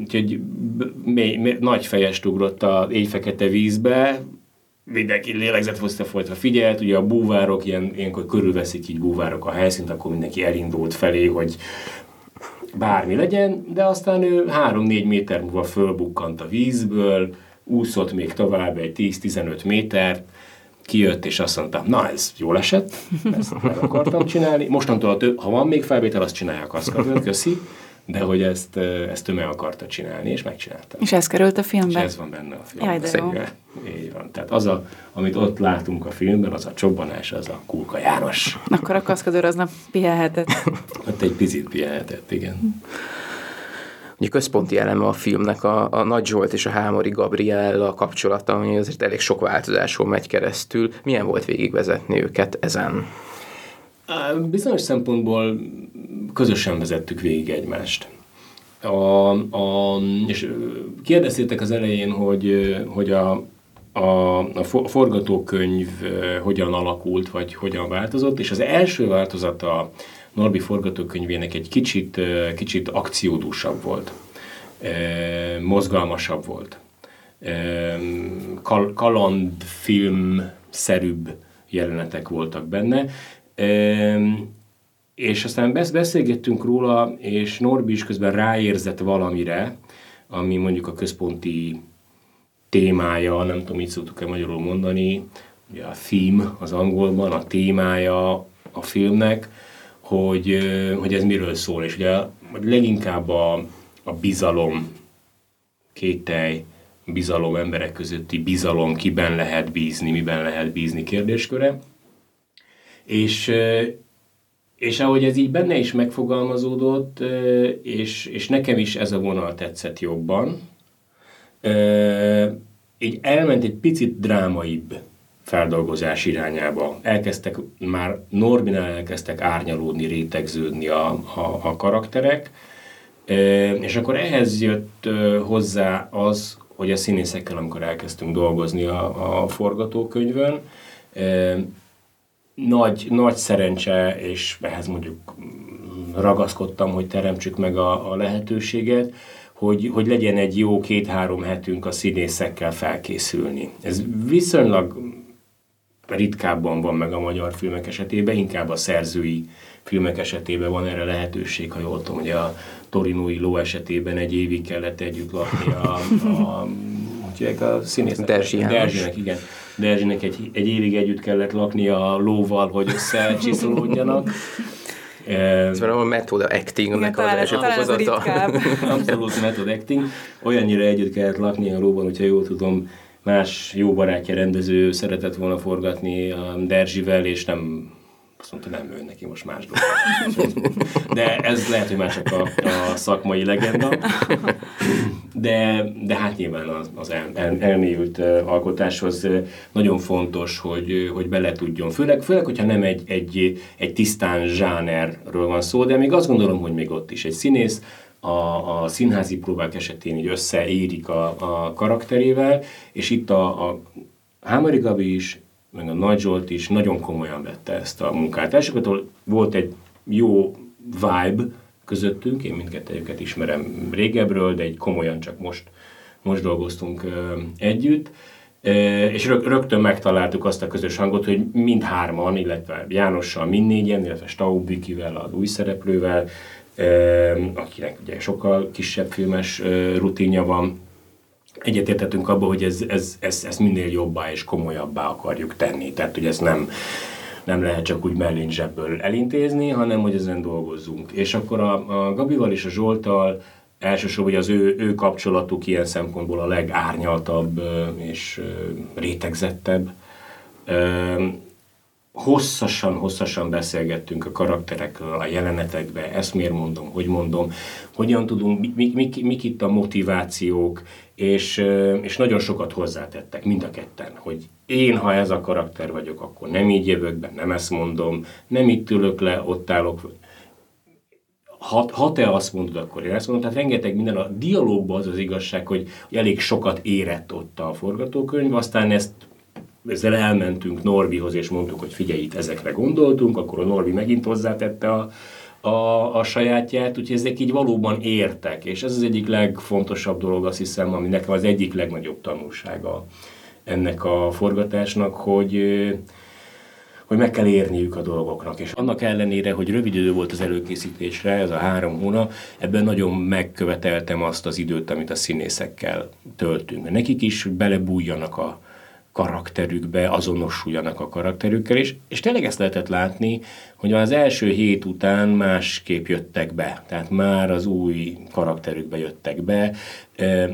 úgyhogy mély, mély, nagy fejest ugrott a éjfekete vízbe, mindenki lélegzett folytva figyelt, ugye a búvárok, ilyen, ilyenkor körülveszik így búvárok a helyszínt, akkor mindenki elindult felé, hogy bármi legyen, de aztán ő 3-4 méter múlva fölbukkant a vízből, úszott még tovább egy 10-15 métert, kijött és azt mondta, na ez jól esett, ezt meg akartam csinálni. Mostantól, ha van még felvétel, azt csinálják azt, köszi de hogy ezt, ezt ő meg akarta csinálni, és megcsinálta. És ez került a filmbe? És ez van benne a filmben. Jaj, de jó. Így van. Tehát az, a, amit ott látunk a filmben, az a csobbanás, az a Kulka János. Akkor a kaszkadőr aznap pihenhetett. ott egy picit pihenhetett, igen. Ugye központi eleme a filmnek a, a Nagy Zsolt és a Hámori Gabriella kapcsolata, ami azért elég sok változáson megy keresztül. Milyen volt végigvezetni őket ezen? Bizonyos szempontból közösen vezettük végig egymást. A, a, és kérdeztétek az elején, hogy, hogy a, a, a forgatókönyv hogyan alakult, vagy hogyan változott, és az első változata Norbi forgatókönyvének egy kicsit, kicsit akciódúsabb volt. mozgalmasabb volt. Kal- kalandfilm-szerűbb jelenetek voltak benne. És aztán beszélgettünk róla, és Norbi is közben ráérzett valamire, ami mondjuk a központi témája, nem tudom, mit szoktuk-e magyarul mondani, ugye a theme az angolban, a témája a filmnek, hogy, hogy ez miről szól, és ugye leginkább a, a bizalom, kételj, bizalom emberek közötti bizalom, kiben lehet bízni, miben lehet bízni kérdésköre. És, és ahogy ez így benne is megfogalmazódott, és, és nekem is ez a vonal tetszett jobban, így elment egy picit drámaibb feldolgozás irányába. Elkezdtek már Norbinál elkezdtek árnyalódni, rétegződni a, a, a karakterek, és akkor ehhez jött hozzá az, hogy a színészekkel, amikor elkezdtünk dolgozni a, a forgatókönyvön, nagy, nagy szerencse, és ehhez mondjuk ragaszkodtam, hogy teremtsük meg a, a lehetőséget, hogy, hogy legyen egy jó két-három hetünk a színészekkel felkészülni. Ez viszonylag ritkábban van meg a magyar filmek esetében, inkább a szerzői filmek esetében van erre lehetőség, ha jól tudom, hogy a Torinói ló esetében egy évig kellett együtt lakni a, a, a, a színésznek. Derzsinek, igen. Derzsinek egy, egy évig együtt kellett lakni a lóval, hogy összecsiszolódjanak. Ez valami method actingnek az első fokozata. Abszolút method acting. Olyannyira együtt kellett lakni a lóban, hogyha jól tudom, más jó barátja rendező szeretett volna forgatni a Derzsivel, és nem azt mondta, nem ő neki most más dolog. De ez lehet, hogy már csak a, a szakmai legenda. De, de hát nyilván az, az el, el, elmélyült alkotáshoz nagyon fontos, hogy, hogy bele tudjon. Főleg, főleg, hogyha nem egy, egy, egy tisztán zsánerről van szó, de még azt gondolom, hogy még ott is egy színész, a, a színházi próbák esetén így összeérik a, a karakterével, és itt a, a Hámari Gabi is, meg a Nagy Zsolt is nagyon komolyan vette ezt a munkát. Elsőkatól volt egy jó vibe közöttünk, én mindkettőjüket ismerem régebről, de egy komolyan csak most, most dolgoztunk együtt, és rögtön megtaláltuk azt a közös hangot, hogy mindhárman, illetve Jánossal mindnégyen, illetve Staubbikivel, az új szereplővel, akinek ugye sokkal kisebb filmes rutinja van, egyetértettünk abban, hogy ez, ez, ez, ez minél jobbá és komolyabbá akarjuk tenni. Tehát, hogy ez nem, nem lehet csak úgy mellén zsebből elintézni, hanem hogy ezen dolgozzunk. És akkor a, a Gabival és a Zsoltal elsősorban az ő, ő kapcsolatuk ilyen szempontból a legárnyaltabb és rétegzettebb hosszasan, hosszasan beszélgettünk a karakterekről, a jelenetekbe, ezt miért mondom, hogy mondom, hogyan tudunk, mik, mik, mik itt a motivációk, és, és nagyon sokat hozzátettek, mind a ketten, hogy én, ha ez a karakter vagyok, akkor nem így jövök be, nem ezt mondom, nem itt ülök le, ott állok, ha, ha te azt mondod, akkor én ezt mondom. Tehát rengeteg minden, a dialógban az az igazság, hogy elég sokat érett ott a forgatókönyv, aztán ezt ezzel elmentünk Norbihoz, és mondtuk, hogy figyelj, itt ezekre gondoltunk, akkor a Norbi megint hozzátette a, a, a sajátját, úgyhogy ezek így valóban értek, és ez az egyik legfontosabb dolog, azt hiszem, ami nekem az egyik legnagyobb tanulsága ennek a forgatásnak, hogy hogy meg kell érniük a dolgoknak. És annak ellenére, hogy rövid idő volt az előkészítésre, ez a három hónap, ebben nagyon megköveteltem azt az időt, amit a színészekkel töltünk. Nekik is belebújjanak a, karakterükbe, azonosuljanak a karakterükkel, és, és tényleg ezt lehetett látni, hogy az első hét után másképp jöttek be, tehát már az új karakterükbe jöttek be.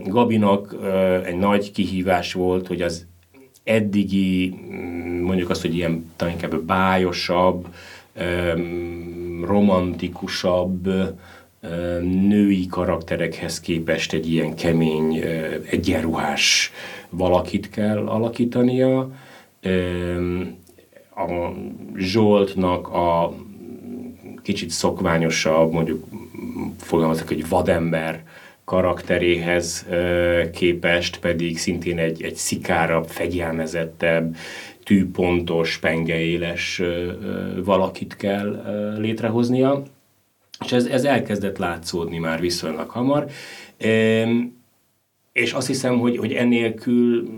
Gabinak egy nagy kihívás volt, hogy az eddigi, mm, mondjuk azt, hogy ilyen talán inkább bájosabb, romantikusabb, női karakterekhez képest egy ilyen kemény, egyenruhás valakit kell alakítania. A Zsoltnak a kicsit szokványosabb, mondjuk fogalmazok, hogy vadember karakteréhez képest pedig szintén egy, egy szikárabb, fegyelmezettebb, tűpontos, pengeéles valakit kell létrehoznia És ez, ez elkezdett látszódni már viszonylag hamar. És azt hiszem, hogy, hogy enélkül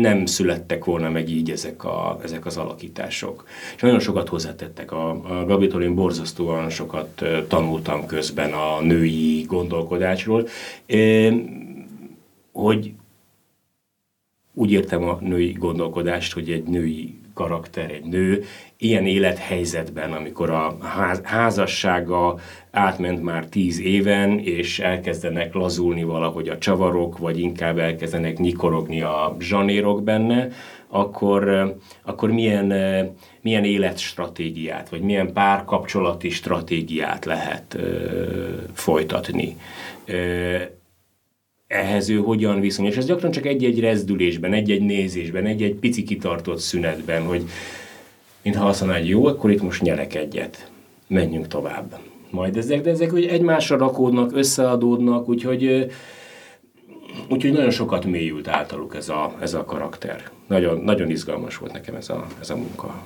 nem születtek volna meg így ezek, a, ezek az alakítások. És nagyon sokat hozzátettek. A, a Gabitól én borzasztóan sokat tanultam közben a női gondolkodásról, hogy úgy értem a női gondolkodást, hogy egy női karakter, egy nő ilyen élethelyzetben, amikor a házassága átment már tíz éven, és elkezdenek lazulni valahogy a csavarok, vagy inkább elkezdenek nyikorogni a zsanérok benne, akkor, akkor milyen, milyen életstratégiát, vagy milyen párkapcsolati stratégiát lehet ö, folytatni. Ö, ehhez ő hogyan viszonyul. És ez gyakran csak egy-egy rezdülésben, egy-egy nézésben, egy-egy pici kitartott szünetben, hogy mintha azt mondaná, hogy jó, akkor itt most nyerek egyet, menjünk tovább. Majd ezek, de ezek hogy egymásra rakódnak, összeadódnak, úgyhogy, úgyhogy nagyon sokat mélyült általuk ez a, ez a karakter. Nagyon, nagyon izgalmas volt nekem ez a, ez a munka.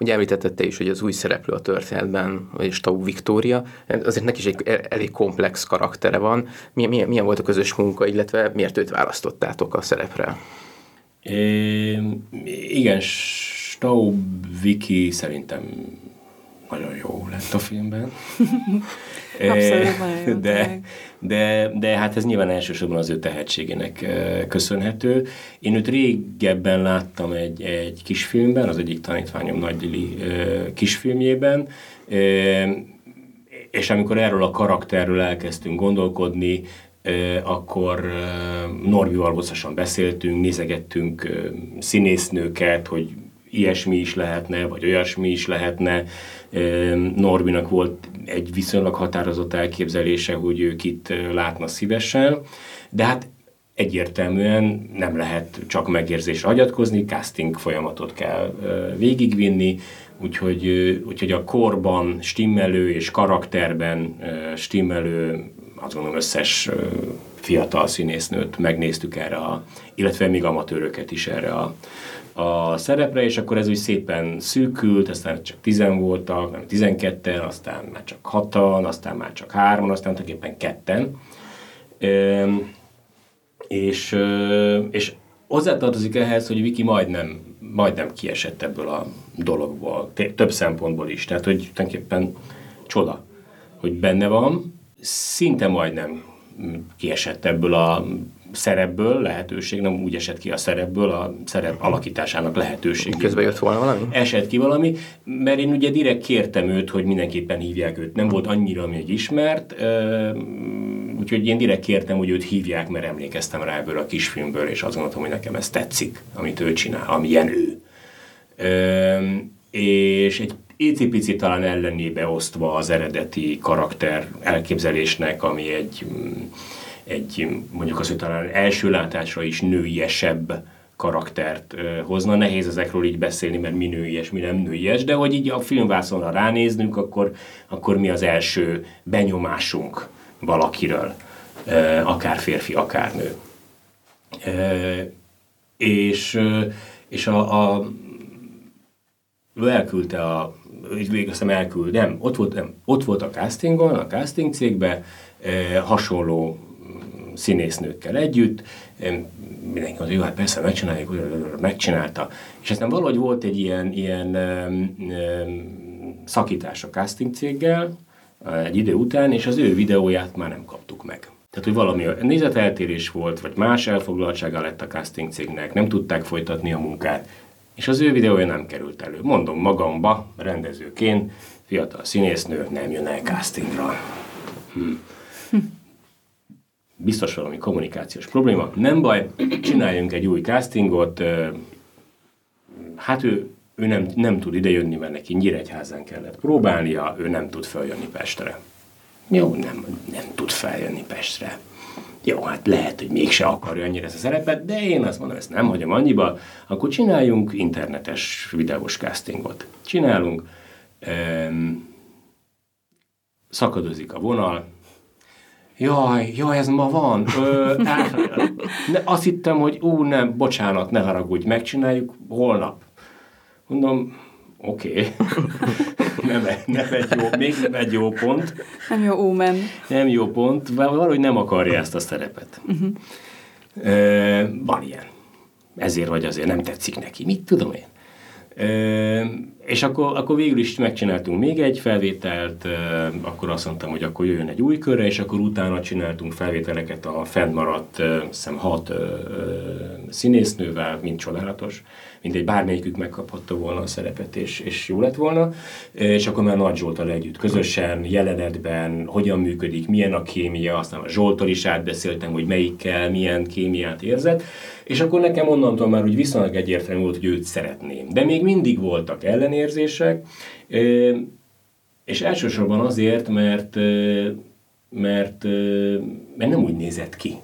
Ugye említetted te is, hogy az új szereplő a történetben, vagy Stau Viktória, azért neki is egy elég komplex karaktere van. Milyen, milyen, milyen volt a közös munka, illetve miért őt választottátok a szerepre? É, igen, Stau Viki szerintem nagyon jó lett a filmben. Abszolút, de, de, de hát ez nyilván elsősorban az ő tehetségének köszönhető. Én őt régebben láttam egy, egy kisfilmben, az egyik tanítványom Nagy Lili kisfilmjében, és amikor erről a karakterről elkezdtünk gondolkodni, akkor Norbival hosszasan beszéltünk, nézegettünk színésznőket, hogy ilyesmi is lehetne, vagy olyasmi is lehetne. Norbinak volt egy viszonylag határozott elképzelése, hogy ők itt látna szívesen, de hát egyértelműen nem lehet csak megérzésre hagyatkozni, casting folyamatot kell végigvinni, úgyhogy, úgyhogy a korban stimmelő és karakterben stimmelő, azt gondolom összes fiatal színésznőt megnéztük erre, a, illetve még amatőröket is erre a, a szerepre, és akkor ez úgy szépen szűkült, aztán csak tizen voltak, nem tizenketten, aztán már csak hatan, aztán már csak hárman, aztán tulajdonképpen ketten. E, és, és hozzátartozik ehhez, hogy Viki majdnem, majdnem kiesett ebből a dologból, több szempontból is. Tehát, hogy tulajdonképpen csoda, hogy benne van, szinte majdnem kiesett ebből a szerepből lehetőség, nem úgy esett ki a szerepből, a szerep alakításának lehetőség. Közben jött volna valami? Esett ki valami, mert én ugye direkt kértem őt, hogy mindenképpen hívják őt. Nem volt annyira még ismert, úgyhogy én direkt kértem, hogy őt hívják, mert emlékeztem rá ebből a kisfilmből, és azt gondoltam, hogy nekem ez tetszik, amit ő csinál, amilyen ő. És egy icipici talán ellenébe osztva az eredeti karakter elképzelésnek, ami egy egy mondjuk az, hogy talán első látásra is nőiesebb karaktert hozna. Nehéz ezekről így beszélni, mert mi nőies, mi nem nőies, de hogy így a filmvászonra ránéznünk, akkor, akkor mi az első benyomásunk valakiről, akár férfi, akár nő. És, és a, a ő elküldte a, végül aztán elküld, nem, ott volt, nem, ott volt a castingon, a casting cégben, hasonló színésznőkkel együtt, mindenki mondta, jó, hát persze megcsináljuk, megcsinálta. És aztán valahogy volt egy ilyen, ilyen um, szakítás a casting céggel egy idő után, és az ő videóját már nem kaptuk meg. Tehát, hogy valami nézeteltérés volt, vagy más elfoglaltsága lett a casting cégnek, nem tudták folytatni a munkát, és az ő videója nem került elő. Mondom magamba, rendezőként, fiatal színésznő nem jön el castingra. Hm biztos valami kommunikációs probléma, nem baj, csináljunk egy új castingot, hát ő, ő nem, nem tud idejönni, mert neki Nyíregyházán kellett próbálnia, ő nem tud feljönni Pestre. Jó, nem, nem tud feljönni Pestre. Jó, hát lehet, hogy mégse akarja annyira ezt a szerepet, de én azt mondom, ezt nem hagyom annyiba, akkor csináljunk internetes videós castingot. Csinálunk, um, szakadozik a vonal, jaj, jaj, ez ma van. Ö, ne, azt hittem, hogy ú, nem, bocsánat, ne haragudj, megcsináljuk holnap. Mondom, oké. Okay. Nem, nem egy jó, még nem egy jó pont. Nem jó ómen. Nem jó pont, valahogy nem akarja ezt a szerepet. Uh-huh. E, van ilyen. Ezért vagy azért nem tetszik neki. Mit tudom én? És akkor, akkor végül is megcsináltunk még egy felvételt, akkor azt mondtam, hogy akkor jöjjön egy új körre, és akkor utána csináltunk felvételeket a fennmaradt, hiszem hat színésznővel, mint csodálatos, mindegy, bármelyikük megkaphatta volna a szerepet, és, és jó lett volna, és akkor már Nagy Zsoltal együtt, közösen, jelenetben, hogyan működik, milyen a kémia, aztán a Zsoltól is átbeszéltem, hogy melyikkel, milyen kémiát érzett, és akkor nekem onnantól már úgy viszonylag egyértelmű volt, hogy őt szeretném. De még mindig voltak ellenérzések, és elsősorban azért, mert, mert, mert nem úgy nézett ki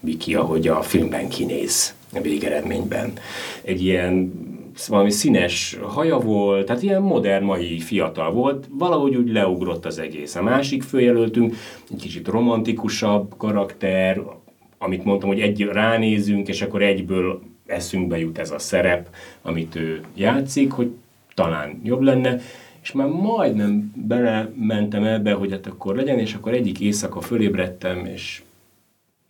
Viki, ahogy a filmben kinéz végeredményben. Egy ilyen valami színes haja volt, tehát ilyen modern mai fiatal volt, valahogy úgy leugrott az egész. A másik főjelöltünk egy kicsit romantikusabb karakter, amit mondtam, hogy egy ránézünk, és akkor egyből eszünkbe jut ez a szerep, amit ő játszik, hogy talán jobb lenne, és már majdnem belementem ebbe, hogy hát akkor legyen, és akkor egyik éjszaka fölébredtem, és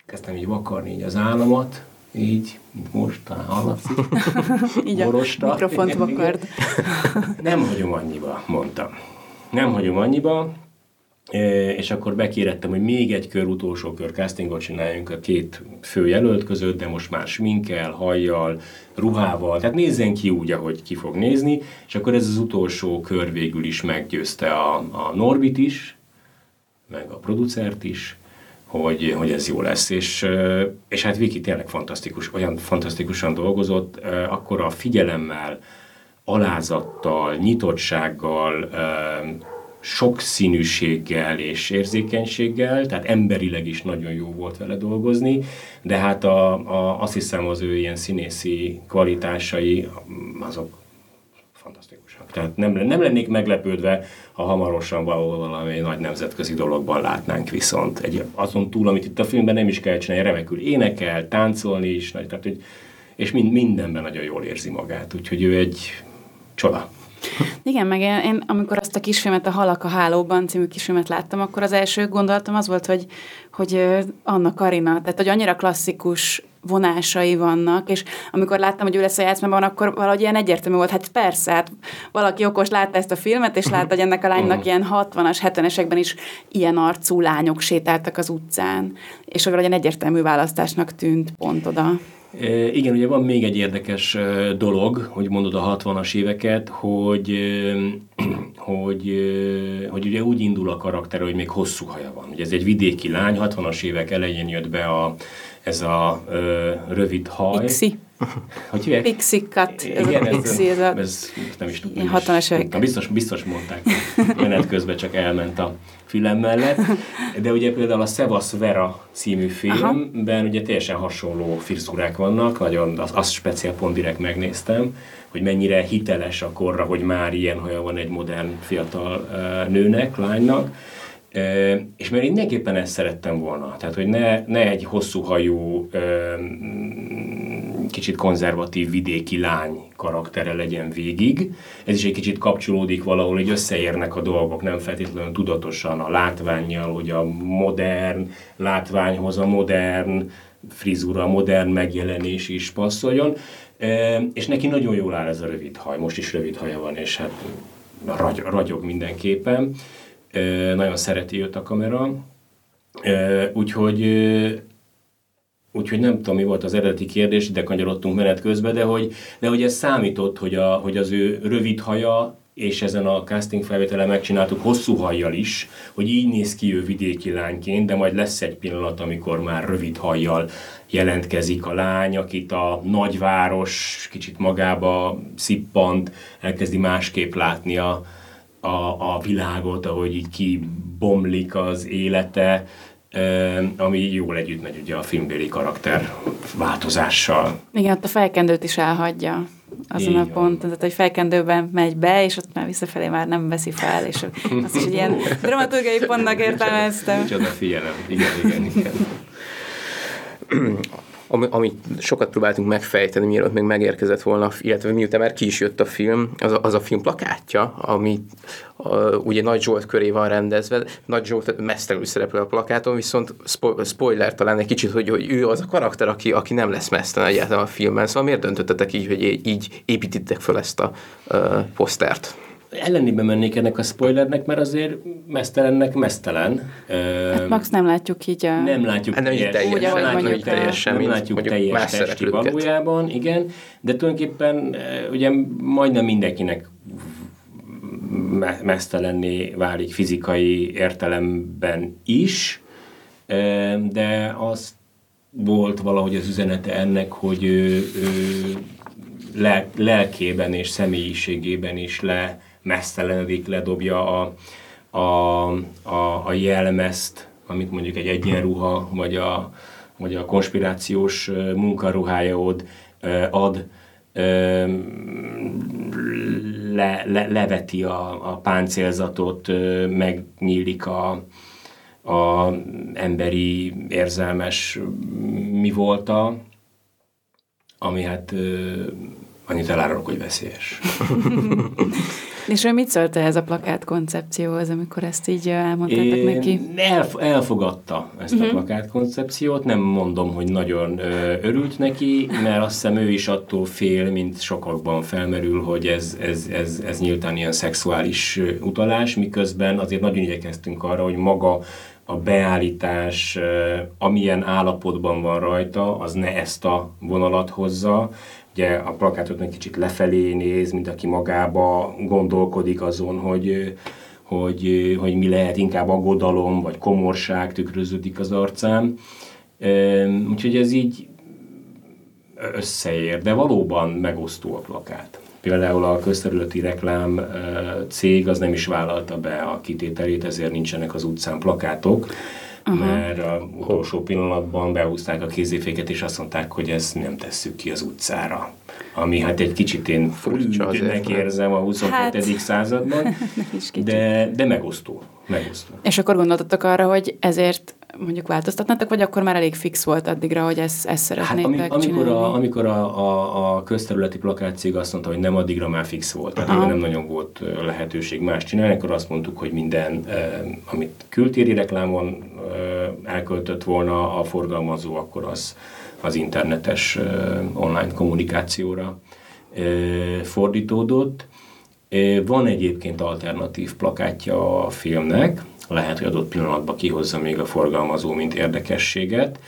kezdtem így vakarni így az államat, így, most, talán hallatszik. így Borosta. a mikrofont vakard. Nem hagyom annyiba, mondtam. Nem hagyom annyiba, és akkor bekérettem, hogy még egy kör, utolsó kör castingot csináljunk a két fő jelölt között, de most már sminkel, hajjal, ruhával, tehát nézzen ki úgy, ahogy ki fog nézni, és akkor ez az utolsó kör végül is meggyőzte a, a Norbit is, meg a producert is, hogy, hogy ez jó lesz. És, és hát Viki tényleg fantasztikus, olyan fantasztikusan dolgozott, akkor a figyelemmel, alázattal, nyitottsággal, sokszínűséggel és érzékenységgel, tehát emberileg is nagyon jó volt vele dolgozni, de hát a, a, azt hiszem az ő ilyen színészi kvalitásai azok. Tehát nem, nem lennék meglepődve, ha hamarosan valahol valami nagy nemzetközi dologban látnánk viszont. Egy, azon túl, amit itt a filmben nem is kell csinálni, remekül énekel, táncolni is, tehát, hogy, és mind, mindenben nagyon jól érzi magát, úgyhogy ő egy csoda. Igen, meg én, én, amikor azt a kisfilmet, a Halak a hálóban című kisfilmet láttam, akkor az első gondolatom az volt, hogy, hogy Anna Karina, tehát hogy annyira klasszikus vonásai vannak, és amikor láttam, hogy ő lesz a játszmában, akkor valahogy ilyen egyértelmű volt, hát persze, hát valaki okos látta ezt a filmet, és látta, hogy ennek a lánynak ilyen 60-as, 70-esekben is ilyen arcú lányok sétáltak az utcán, és akkor egy egyértelmű választásnak tűnt pont oda. Igen, ugye van még egy érdekes dolog, hogy mondod a 60-as éveket, hogy, hogy, hogy ugye úgy indul a karakter, hogy még hosszú haja van. Ugye ez egy vidéki lány, 60-as évek elején jött be a, ez a ö, rövid haj. Ixi. Hogy hívják? Pixie cut. Ez Igen, a pixie, ez, a... Ez, nem is tudom. Ilyen 60-as Biztos, biztos mondták. Menet közben csak elment a fülem mellett. De ugye például a Szevas Vera című filmben Aha. ugye teljesen hasonló firzurák vannak, nagyon, azt az speciál pont direkt megnéztem, hogy mennyire hiteles a korra, hogy már ilyen haja van egy modern fiatal uh, nőnek, lánynak és mert én mindenképpen ezt szerettem volna. Tehát, hogy ne, ne egy hosszú hajú, kicsit konzervatív vidéki lány karaktere legyen végig. Ez is egy kicsit kapcsolódik valahol, hogy összeérnek a dolgok, nem feltétlenül tudatosan a látványjal, hogy a modern látványhoz a modern frizura, modern megjelenés is passzoljon. És neki nagyon jól áll ez a rövid haj, most is rövid haja van, és hát ragyog mindenképpen nagyon szereti őt a kamera, úgyhogy Úgyhogy nem tudom, mi volt az eredeti kérdés, de kanyarodtunk menet közben, de hogy, de hogy ez számított, hogy, a, hogy az ő rövid haja, és ezen a casting felvételen megcsináltuk hosszú hajjal is, hogy így néz ki ő vidéki lányként, de majd lesz egy pillanat, amikor már rövid hajjal jelentkezik a lány, akit a nagyváros kicsit magába szippant, elkezdi másképp látni a, a, a világot, ahogy így kibomlik az élete, ami jól együtt megy ugye a filmbéli karakter változással. Igen, ott a felkendőt is elhagyja azon Igen. a ponton, tehát hogy felkendőben megy be, és ott már visszafelé már nem veszi fel, és azt is egy ilyen dramaturgiai pontnak értelmeztem. Micsoda figyelem, igen, igen, igen. ami, amit sokat próbáltunk megfejteni, mielőtt még megérkezett volna, illetve miután már ki is jött a film, az a, az a film plakátja, ami a, ugye Nagy Zsolt köré van rendezve, Nagy Zsolt mesztelenül szerepel a plakáton, viszont spo- spoiler talán egy kicsit, hogy, hogy ő az a karakter, aki, aki nem lesz mesztelen egyáltalán a filmben, szóval miért döntöttetek így, hogy így építitek fel ezt a uh, posztert? Ellenébe mennék ennek a spoilernek, mert azért mesztelennek mesztelen. Hát Max nem látjuk így a... Nem látjuk hát nem teljes, teljes, úgy, ahogy nem látjuk mondjuk teljesen, nem látjuk teljes testi valójában, igen, de tulajdonképpen ugye majdnem mindenkinek me- mesztelenné válik fizikai értelemben is, de az volt valahogy az üzenete ennek, hogy ő, ő lel- lelkében és személyiségében is le mesztelenedik, ledobja a, a, a, a jelmezt, amit mondjuk egy egyenruha, vagy a, vagy a konspirációs munkaruhája ad, ad le, le, leveti a, a páncélzatot, megnyílik a, a emberi érzelmes mi volta, ami hát annyit elárulok, hogy veszélyes. És ő mit szólt ehhez a plakát koncepcióhoz, amikor ezt így elmondtátok É, neki? Elf, elfogadta ezt uh-huh. a plakát koncepciót, nem mondom, hogy nagyon ö, örült neki, mert azt hiszem ő is attól fél, mint sokakban felmerül, hogy ez, ez, ez, ez nyíltan ilyen szexuális utalás, miközben azért nagyon igyekeztünk arra, hogy maga a beállítás, amilyen állapotban van rajta, az ne ezt a vonalat hozza, ugye a plakátot egy kicsit lefelé néz, mint aki magába gondolkodik azon, hogy, hogy, hogy mi lehet, inkább aggodalom vagy komorság tükröződik az arcán. Úgyhogy ez így összeér, de valóban megosztó a plakát. Például a közterületi reklám cég az nem is vállalta be a kitételét, ezért nincsenek az utcán plakátok, Aha. mert a utolsó pillanatban behúzták a kézéféket, és azt mondták, hogy ezt nem tesszük ki az utcára. Ami hát egy kicsit én frügynek érzem a 22. Hát, században, de, de megosztó, megosztó. És akkor gondoltatok arra, hogy ezért mondjuk változtatnátok, vagy akkor már elég fix volt addigra, hogy ezt, ezt szeretnétek hát, ami, amikor a, amikor a, a, a közterületi plakátcég azt mondta, hogy nem addigra már fix volt, tehát nem nagyon volt lehetőség más csinálni, akkor azt mondtuk, hogy minden, eh, amit kültéri reklámon eh, elköltött volna a forgalmazó, akkor az az internetes eh, online kommunikációra eh, fordítódott. Van egyébként alternatív plakátja a filmnek, lehet, hogy adott pillanatban kihozza még a forgalmazó, mint érdekességet.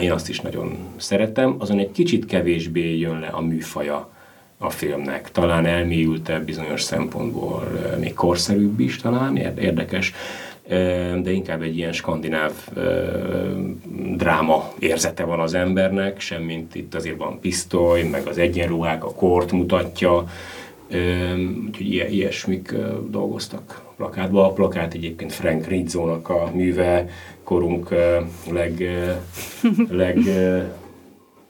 Én azt is nagyon szeretem, azon egy kicsit kevésbé jön le a műfaja a filmnek. Talán elmélyültebb bizonyos szempontból, még korszerűbb is talán, érdekes, de inkább egy ilyen skandináv dráma érzete van az embernek, semmint itt azért van pisztoly, meg az egyenruhák, a kort mutatja, úgyhogy ilyesmik dolgoztak plakátba. A plakát egyébként Frank Rizzónak a műve, korunk leg, leg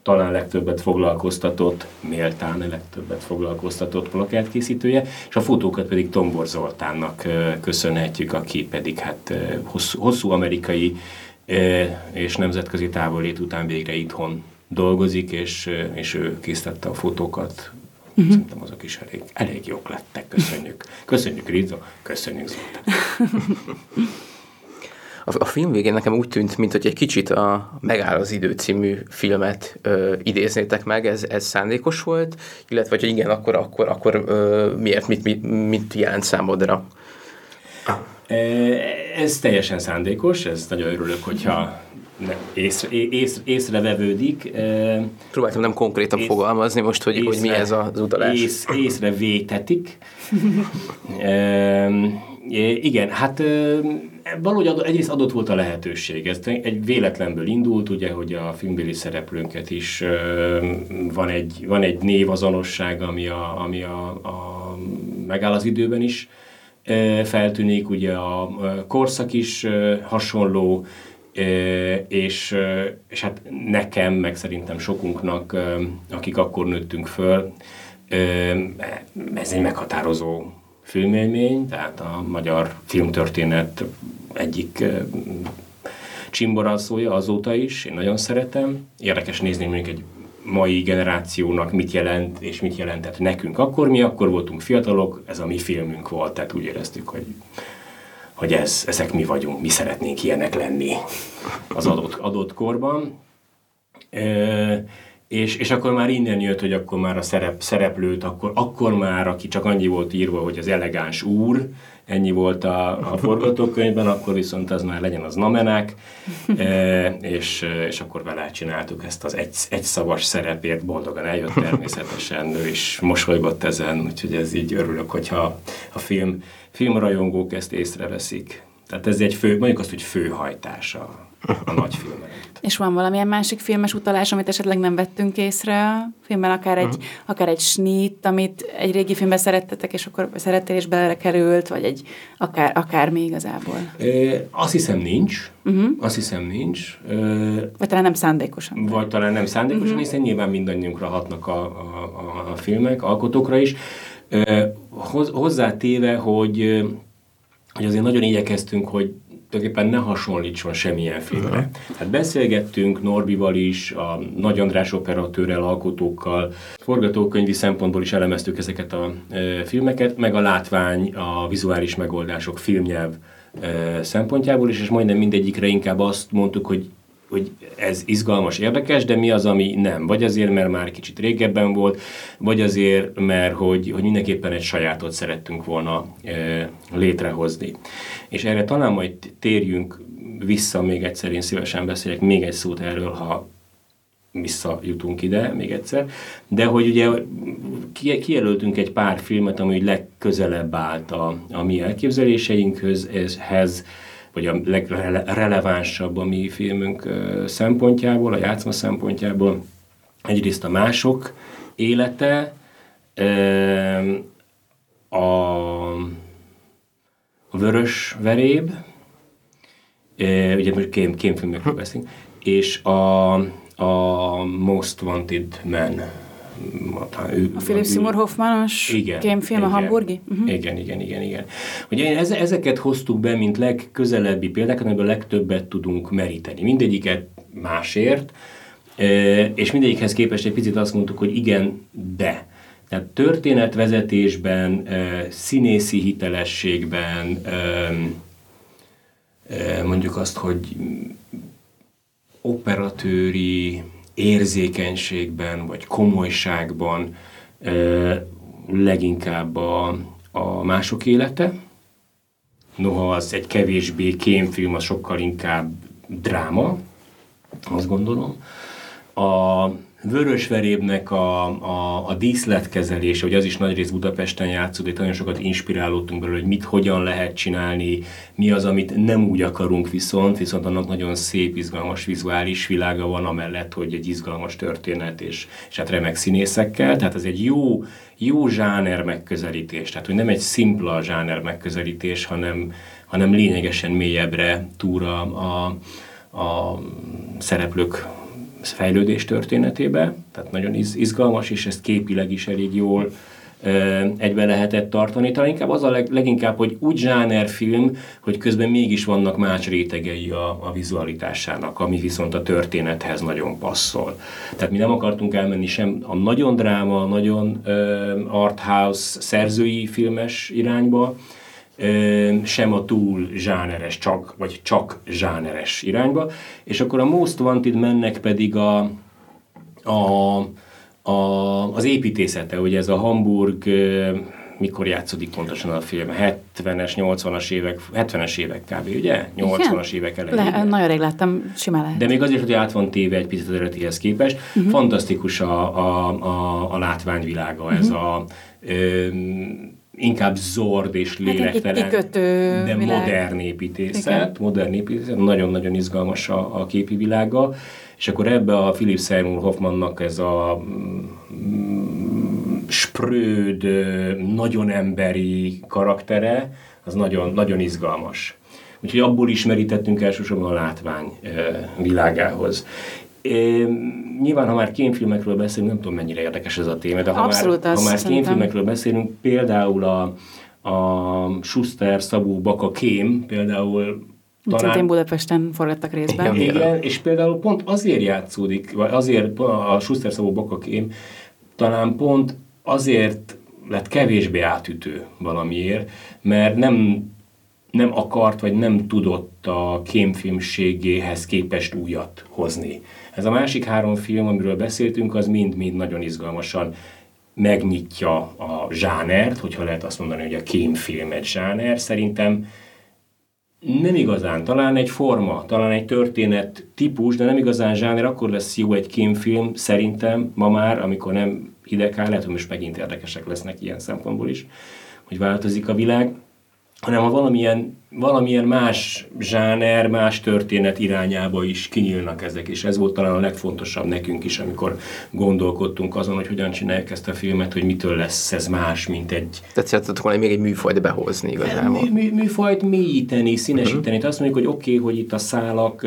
talán legtöbbet foglalkoztatott, méltán legtöbbet foglalkoztatott plakátkészítője, és a fotókat pedig Tombor Zoltánnak köszönhetjük, aki pedig hát hosszú, hosszú amerikai és nemzetközi távolét után végre itthon dolgozik, és, és ő készítette a fotókat Uh-huh. Szerintem azok is elég, elég jók lettek. Köszönjük. Köszönjük, Rizzo. Köszönjük, Zoltán. A, a film végén nekem úgy tűnt, mint hogy egy kicsit a Megáll az idő című filmet ö, idéznétek meg, ez, ez szándékos volt, illetve hogy igen, akkor, akkor, akkor ö, miért, mit, mit, mit jelent számodra? Ez teljesen szándékos, ez nagyon örülök, hogyha észre, észre, észrevevődik. Próbáltam nem konkrétan ész, fogalmazni most, hogy, észre, hogy mi ez az utalás. Ész, észrevétetik. e, igen, hát valahogy egyrészt adott volt a lehetőség. Ez egy véletlenből indult, ugye, hogy a filmbéli szereplőnket is van egy, van egy névazonosság, ami, a, ami a, a megáll az időben is feltűnik, ugye a korszak is hasonló, és, és hát nekem, meg szerintem sokunknak, akik akkor nőttünk föl, ez egy meghatározó filmélmény, tehát a magyar filmtörténet egyik csimboralszója azóta is, én nagyon szeretem. Érdekes nézni mondjuk egy mai generációnak mit jelent, és mit jelentett nekünk. Akkor mi akkor voltunk fiatalok, ez a mi filmünk volt, tehát úgy éreztük, hogy hogy ez, ezek mi vagyunk, mi szeretnénk ilyenek lenni az adott, adott korban. E, és, és akkor már innen jött, hogy akkor már a szerep, szereplőt, akkor, akkor már, aki csak annyi volt írva, hogy az elegáns úr, ennyi volt a, a forgatókönyvben, akkor viszont az már legyen az namenek, e, és, és akkor vele csináltuk ezt az egy, egy szavas szerepért, boldogan eljött természetesen, ő is mosolygott ezen, úgyhogy ez így örülök, hogyha a film, filmrajongók ezt észreveszik. Tehát ez egy fő, mondjuk azt, hogy főhajtása a nagy filmen. És van valamilyen másik filmes utalás, amit esetleg nem vettünk észre a filmben, akár egy, uh-huh. akár egy snit, amit egy régi filmben szerettetek, és akkor szerettél és belekerült, vagy egy akár, akár még igazából? É, azt hiszem nincs. Uh-huh. Azt hiszem nincs. vagy talán nem szándékosan. Vagy talán nem szándékosan, uh-huh. hiszen nyilván mindannyiunkra hatnak a, a, a, filmek, alkotókra is. Hoz, hozzátéve, hogy, hogy azért nagyon igyekeztünk, hogy tulajdonképpen ne hasonlítson semmilyen filmre. Uh-huh. Hát beszélgettünk Norbival is, a Nagy András operatőrrel, alkotókkal, forgatókönyvi szempontból is elemeztük ezeket a e, filmeket, meg a látvány, a vizuális megoldások, filmnyelv e, szempontjából is, és majdnem mindegyikre inkább azt mondtuk, hogy hogy ez izgalmas, érdekes, de mi az, ami nem. Vagy azért, mert már kicsit régebben volt, vagy azért, mert hogy, hogy mindenképpen egy sajátot szerettünk volna e, létrehozni. És erre talán majd térjünk vissza még egyszer, én szívesen beszélek még egy szót erről, ha visszajutunk ide még egyszer, de hogy ugye kijelöltünk egy pár filmet, ami legközelebb állt a, a mi elképzeléseinkhöz, ezhez, vagy a legrelevánsabb a mi filmünk szempontjából, a játszma szempontjából. Egyrészt a mások élete, a, a vörös veréb, ugye most kém, kémfilmekről beszélünk, és a, a Most Wanted Man ő, a Philip Seymour Hoffmanos igen, kémfilm igen, a hamburgi? Uh-huh. Igen, igen, igen, igen. Ugye ezeket hoztuk be, mint legközelebbi példákat, amiből legtöbbet tudunk meríteni. Mindegyiket másért, és mindegyikhez képest egy picit azt mondtuk, hogy igen, de. Tehát történetvezetésben, színészi hitelességben, mondjuk azt, hogy operatőri érzékenységben vagy komolyságban leginkább a, a mások élete. Noha az egy kevésbé kémfilm, az sokkal inkább dráma, azt gondolom. A Vörösverébnek a, a, a díszletkezelése, hogy az is nagyrészt Budapesten játszódik, nagyon sokat inspirálódtunk belőle, hogy mit, hogyan lehet csinálni, mi az, amit nem úgy akarunk viszont, viszont annak nagyon szép, izgalmas vizuális világa van, amellett, hogy egy izgalmas történet, és, és hát remek színészekkel, tehát ez egy jó, jó zsáner megközelítés, tehát hogy nem egy szimpla zsáner megközelítés, hanem, hanem lényegesen mélyebbre túra a, a szereplők fejlődés történetébe, tehát nagyon izgalmas, és ezt képileg is elég jól egybe lehetett tartani. Talán inkább az a leg, leginkább, hogy úgy zsánerfilm, hogy közben mégis vannak más rétegei a, a vizualitásának, ami viszont a történethez nagyon passzol. Tehát mi nem akartunk elmenni sem a nagyon dráma, nagyon uh, arthouse szerzői filmes irányba, sem a túl zsáneres, csak, vagy csak zsáneres irányba. És akkor a Most Wanted mennek pedig a, a, a, az építészete, ugye ez a Hamburg, mikor játszódik pontosan a film? 70-es, 80-as évek, 70-es évek kb. ugye? 80-as évek elején. Le, nagyon rég láttam, simán lehet. De még azért, hogy át van téve egy picit eredetihez képest. Uh-huh. Fantasztikus a, a, a, a látványvilága, uh-huh. ez a ö, inkább zord és lélektelen, hát de világ. modern építészet, Igen. modern építészet, nagyon-nagyon izgalmas a, a képi világa, és akkor ebbe a Philip Seymour Hoffmannak ez a mm, spröd, nagyon emberi karaktere, az nagyon, nagyon izgalmas. Úgyhogy abból ismerítettünk elsősorban a látvány világához. É, nyilván, ha már kémfilmekről beszélünk, nem tudom mennyire érdekes ez a téma, de ha Abszolút már, ha már kémfilmekről beszélünk, például a, a Schuster, Szabó, Baka kém, például Talán... Szintén Budapesten forgattak részben. Igen, igen, és például pont azért játszódik, vagy azért a Schuster Szabó Bakakém, talán pont azért lett kevésbé átütő valamiért, mert nem, nem akart, vagy nem tudott a kémfilmségéhez képest újat hozni. Ez a másik három film, amiről beszéltünk, az mind-mind nagyon izgalmasan megnyitja a zsánert, hogyha lehet azt mondani, hogy a kémfilm egy zsáner. Szerintem nem igazán, talán egy forma, talán egy történet típus, de nem igazán zsáner, akkor lesz jó egy kémfilm, szerintem ma már, amikor nem hideg lehet, hogy most megint érdekesek lesznek ilyen szempontból is, hogy változik a világ, hanem ha valamilyen, valamilyen más zsáner, más történet irányába is kinyílnak ezek, és ez volt talán a legfontosabb nekünk is, amikor gondolkodtunk azon, hogy hogyan csinálják ezt a filmet, hogy mitől lesz ez más, mint egy... Tehát szeretett volna még egy műfajt behozni igazából. Mű, mű, műfajt mélyíteni, színesíteni. Uh-huh. Azt mondjuk, hogy oké, okay, hogy itt a szálak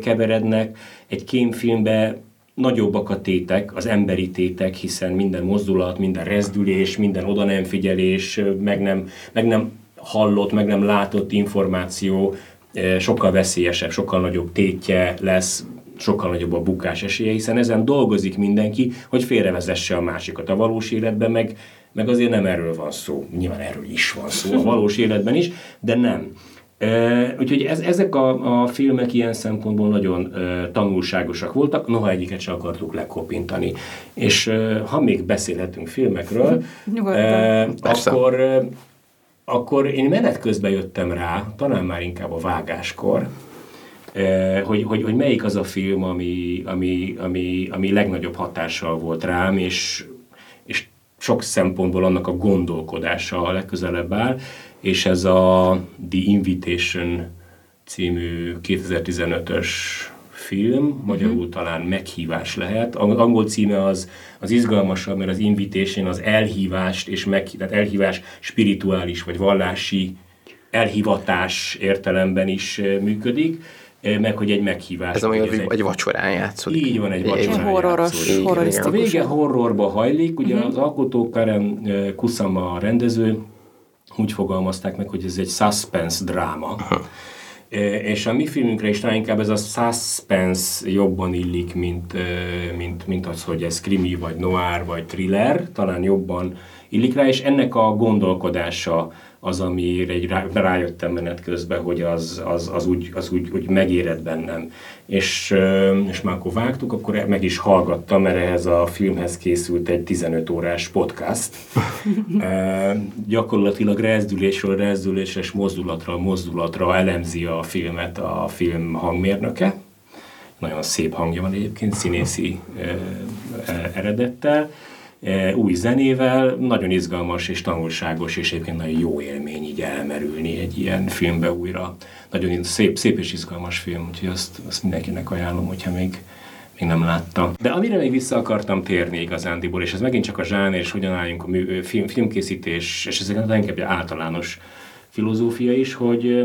keverednek, egy kémfilmbe nagyobbak a tétek, az emberi tétek, hiszen minden mozdulat, minden rezdülés, minden oda nem figyelés, meg nem, meg nem hallott, meg nem látott információ sokkal veszélyesebb, sokkal nagyobb tétje lesz, sokkal nagyobb a bukás esélye, hiszen ezen dolgozik mindenki, hogy félrevezesse a másikat. A valós életben meg, meg azért nem erről van szó. Nyilván erről is van szó a valós életben is, de nem. Úgyhogy ez, ezek a, a filmek ilyen szempontból nagyon uh, tanulságosak voltak, noha egyiket sem akartuk lekopintani. És uh, ha még beszélhetünk filmekről, uh, akkor, uh, akkor én menet közben jöttem rá, talán már inkább a vágáskor, uh, hogy, hogy, hogy melyik az a film, ami, ami, ami, ami legnagyobb hatással volt rám, és, és sok szempontból annak a gondolkodása a legközelebb áll és ez a The Invitation című 2015-ös film, magyarul uh-huh. talán meghívás lehet. Angol címe az, az izgalmasabb, mert az invitation az elhívást, és meg, tehát elhívás spirituális vagy vallási elhivatás értelemben is működik meg hogy egy meghívás. Ez ami egy, egy vacsorán játszódik. Így van, egy vacsorán horroros, játszódik. A vége horrorba hajlik, ugye uh-huh. az alkotó Karen Kusama a rendező, úgy fogalmazták meg, hogy ez egy suspense dráma. E, és a mi filmünkre is talán inkább ez a suspense jobban illik, mint, mint, mint az, hogy ez krimi, vagy noir, vagy thriller, talán jobban illik rá, és ennek a gondolkodása az, amire egy rá, rájöttem menet közben, hogy az, az, az, úgy, az úgy, úgy megéred bennem. És, és már akkor vágtuk, akkor meg is hallgattam, mert ehhez a filmhez készült egy 15 órás podcast. e, gyakorlatilag rezdülésről rezdülésre és mozdulatra mozdulatra elemzi a filmet a film hangmérnöke. Nagyon szép hangja van egyébként, színészi e, e, eredettel új zenével, nagyon izgalmas és tanulságos, és egyébként nagyon jó élmény így elmerülni egy ilyen filmbe újra. Nagyon szép, szép és izgalmas film, úgyhogy azt, azt mindenkinek ajánlom, hogyha még még nem látta. De amire még vissza akartam térni igazándiból, és ez megint csak a zsáner, és hogyan álljunk a mű, film, filmkészítés, és ezek inkább általános filozófia is, hogy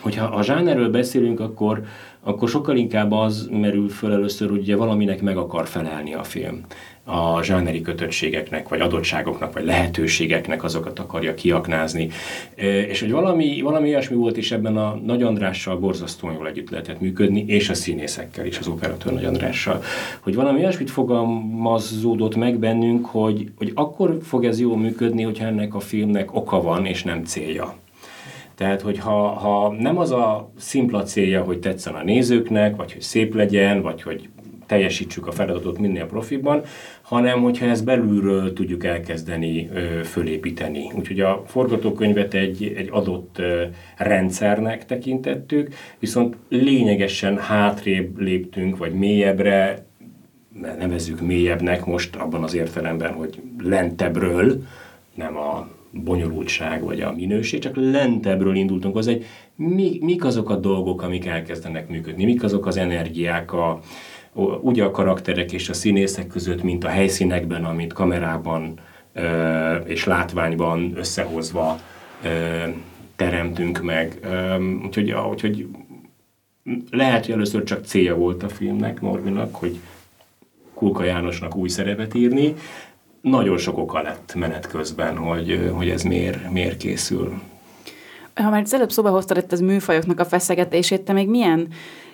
hogyha a zsánerről beszélünk, akkor, akkor sokkal inkább az merül föl először, hogy ugye valaminek meg akar felelni a film a zsáneri kötöttségeknek, vagy adottságoknak, vagy lehetőségeknek azokat akarja kiaknázni. És hogy valami, valami olyasmi volt is ebben a Nagy Andrással borzasztóan jól együtt lehetett működni, és a színészekkel is, az operatőr Nagy Andrással. Hogy valami olyasmit fogalmazódott meg bennünk, hogy, hogy akkor fog ez jól működni, hogyha ennek a filmnek oka van, és nem célja. Tehát, hogy ha, ha nem az a szimpla célja, hogy tetszen a nézőknek, vagy hogy szép legyen, vagy hogy teljesítsük a feladatot minél profiban, hanem hogyha ezt belülről tudjuk elkezdeni ö, fölépíteni. Úgyhogy a forgatókönyvet egy, egy adott ö, rendszernek tekintettük, viszont lényegesen hátrébb léptünk, vagy mélyebbre, nevezzük mélyebbnek most abban az értelemben, hogy lentebbről, nem a bonyolultság vagy a minőség, csak lentebbről indultunk hozzá, hogy mi, mik azok a dolgok, amik elkezdenek működni, mik azok az energiák, a, úgy a karakterek és a színészek között, mint a helyszínekben, amit kamerában és látványban összehozva teremtünk meg. Úgyhogy, úgyhogy lehet, hogy először csak célja volt a filmnek, Norvinak, hogy Kulka Jánosnak új szerepet írni. Nagyon sok oka lett menet közben, hogy, hogy ez miért, miért készül Ha már az előbb szóba hoztad itt az műfajoknak a feszegetését, te még milyen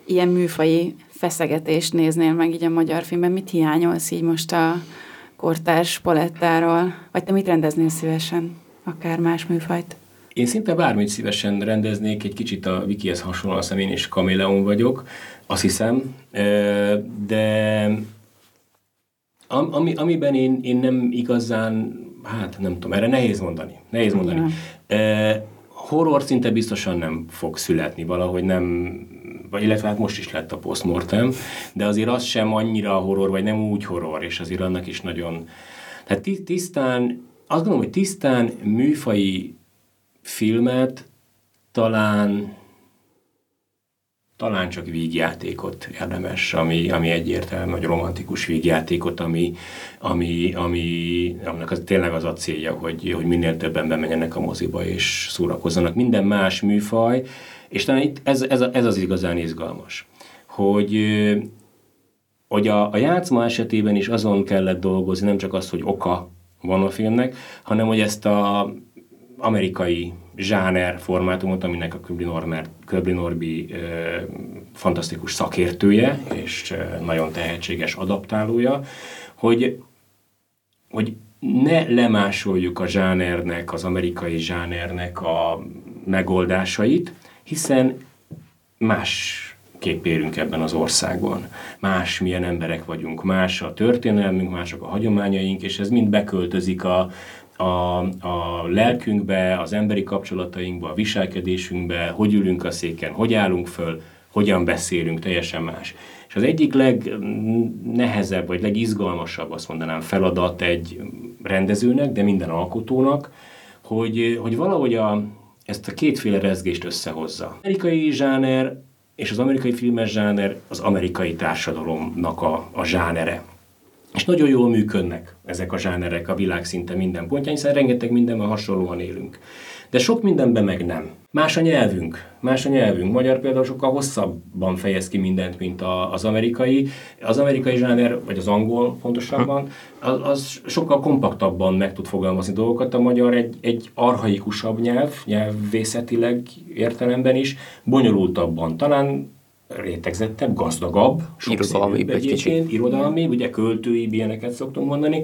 ilyen műfaji feszegetést néznél meg így a magyar filmben? Mit hiányolsz így most a kortárs palettáról? Vagy te mit rendeznél szívesen? Akár más műfajt? Én szinte bármit szívesen rendeznék, egy kicsit a Wikihez hasonlóan, azt én is kaméleon vagyok, azt hiszem, de ami, amiben én, én nem igazán, hát nem tudom, erre nehéz mondani. Nehéz mondani. Ja. Horror szinte biztosan nem fog születni, valahogy nem, vagy illetve hát most is lett a postmortem, de azért az sem annyira horror, vagy nem úgy horror, és azért annak is nagyon... Tehát tisztán, azt gondolom, hogy tisztán műfai filmet talán talán csak vígjátékot érdemes, ami, ami egyértelmű, hogy romantikus vígjátékot, ami, ami, ami aminek az, tényleg az a célja, hogy, hogy minél többen bemenjenek a moziba és szórakozzanak. Minden más műfaj, és talán itt ez, ez, ez az igazán izgalmas, hogy hogy a, a játszma esetében is azon kellett dolgozni, nem csak az, hogy oka van a filmnek, hanem hogy ezt a amerikai zsáner formátumot, aminek a Köbli, Normer, Köbli Norbi ö, fantasztikus szakértője és ö, nagyon tehetséges adaptálója, hogy, hogy ne lemásoljuk a zsánernek, az amerikai zsánernek a megoldásait, hiszen más kép érünk ebben az országban. Más milyen emberek vagyunk, más a történelmünk, mások a hagyományaink, és ez mind beköltözik a, a, a lelkünkbe, az emberi kapcsolatainkba, a viselkedésünkbe, hogy ülünk a széken, hogy állunk föl, hogyan beszélünk, teljesen más. És az egyik legnehezebb, vagy legizgalmasabb, azt mondanám, feladat egy rendezőnek, de minden alkotónak, hogy, hogy valahogy a, ezt a kétféle rezgést összehozza. Az amerikai zsáner és az amerikai filmes zsáner az amerikai társadalomnak a, a zsánere. És nagyon jól működnek ezek a zsánerek a világ szinte minden pontján, hiszen rengeteg mindenben hasonlóan élünk. De sok mindenben meg nem. Más a nyelvünk. Más a nyelvünk. Magyar például sokkal hosszabban fejez ki mindent, mint a, az amerikai. Az amerikai zsáner, vagy az angol pontosabban, az, az sokkal kompaktabban meg tud fogalmazni dolgokat. A magyar egy, egy arhaikusabb nyelv, nyelvészetileg értelemben is, bonyolultabban. Talán rétegzettebb, gazdagabb, irodalmi egy kicsit. Irodalmi, ugye költői ilyeneket szoktunk mondani.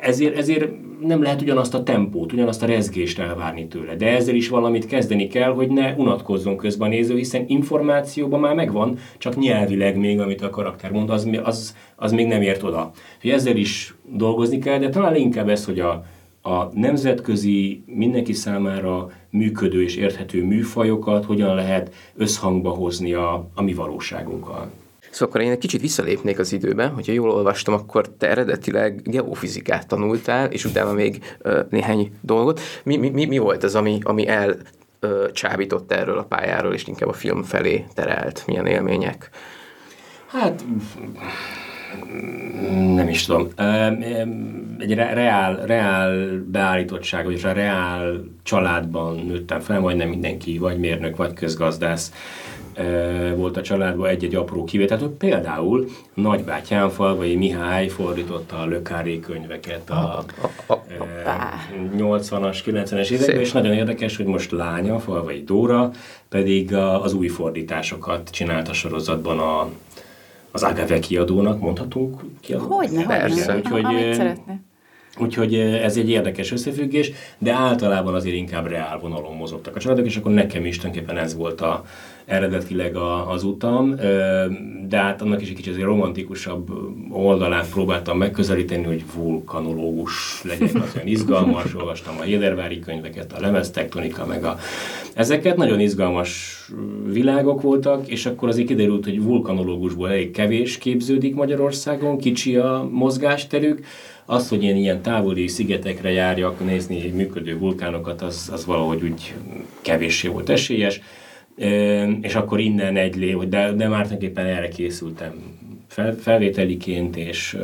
Ezért, ezért nem lehet ugyanazt a tempót, ugyanazt a rezgést elvárni tőle. De ezzel is valamit kezdeni kell, hogy ne unatkozzon közben a néző, hiszen információban már megvan, csak nyelvileg még, amit a karakter mond, az, az, az még nem ért oda. Hogy ezzel is dolgozni kell, de talán inkább ez, hogy a, a nemzetközi, mindenki számára működő és érthető műfajokat hogyan lehet összhangba hozni a, a mi valóságunkkal. Szóval akkor én egy kicsit visszalépnék az időbe, hogyha jól olvastam, akkor te eredetileg geofizikát tanultál, és utána még ö, néhány dolgot. Mi, mi, mi volt az, ami, ami el ö, csábított erről a pályáról, és inkább a film felé terelt? Milyen élmények? Hát nem is tudom. Egy reál, reál beállítottság, vagy a reál családban nőttem fel, majdnem mindenki, vagy mérnök, vagy közgazdász volt a családban egy-egy apró kivétel. Például nagybátyám Falvai Mihály fordította a Lökári könyveket a, a, a, a 80-as, 90-es években, és nagyon érdekes, hogy most lánya, Falvai Dóra pedig az új fordításokat csinált a sorozatban a az Agave kiadónak mondhatunk kiadónak? Hogyne, Persze. hogyne. Úgyhogy, Amit szeretne. Úgyhogy ez egy érdekes összefüggés, de általában azért inkább reál vonalon mozogtak a családok, és akkor nekem is tulajdonképpen ez volt a, eredetileg a, az utam, de hát annak is egy kicsit azért romantikusabb oldalát próbáltam megközelíteni, hogy vulkanológus legyek, az olyan izgalmas, olvastam a Hédervári könyveket, a lemeztektonika, meg a... Ezeket. Nagyon izgalmas világok voltak, és akkor azért kiderült, hogy vulkanológusból elég kevés képződik Magyarországon, kicsi a mozgásterük, az, hogy én ilyen távoli szigetekre járjak nézni működő vulkánokat, az, az valahogy úgy kevéssé volt esélyes és akkor innen egy lé, de, de már tulajdonképpen erre készültem fel, felvételiként, és,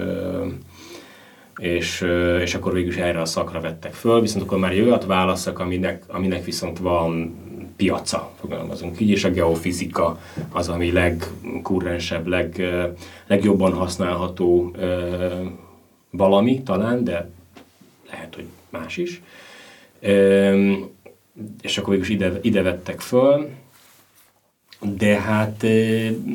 és, és akkor végül is erre a szakra vettek föl, viszont akkor már egy olyat válaszok, aminek, aminek viszont van piaca, fogalmazunk így, és a geofizika az, ami legkurrensebb, leg, legjobban használható valami talán, de lehet, hogy más is. és akkor végül is ide, ide vettek föl, de hát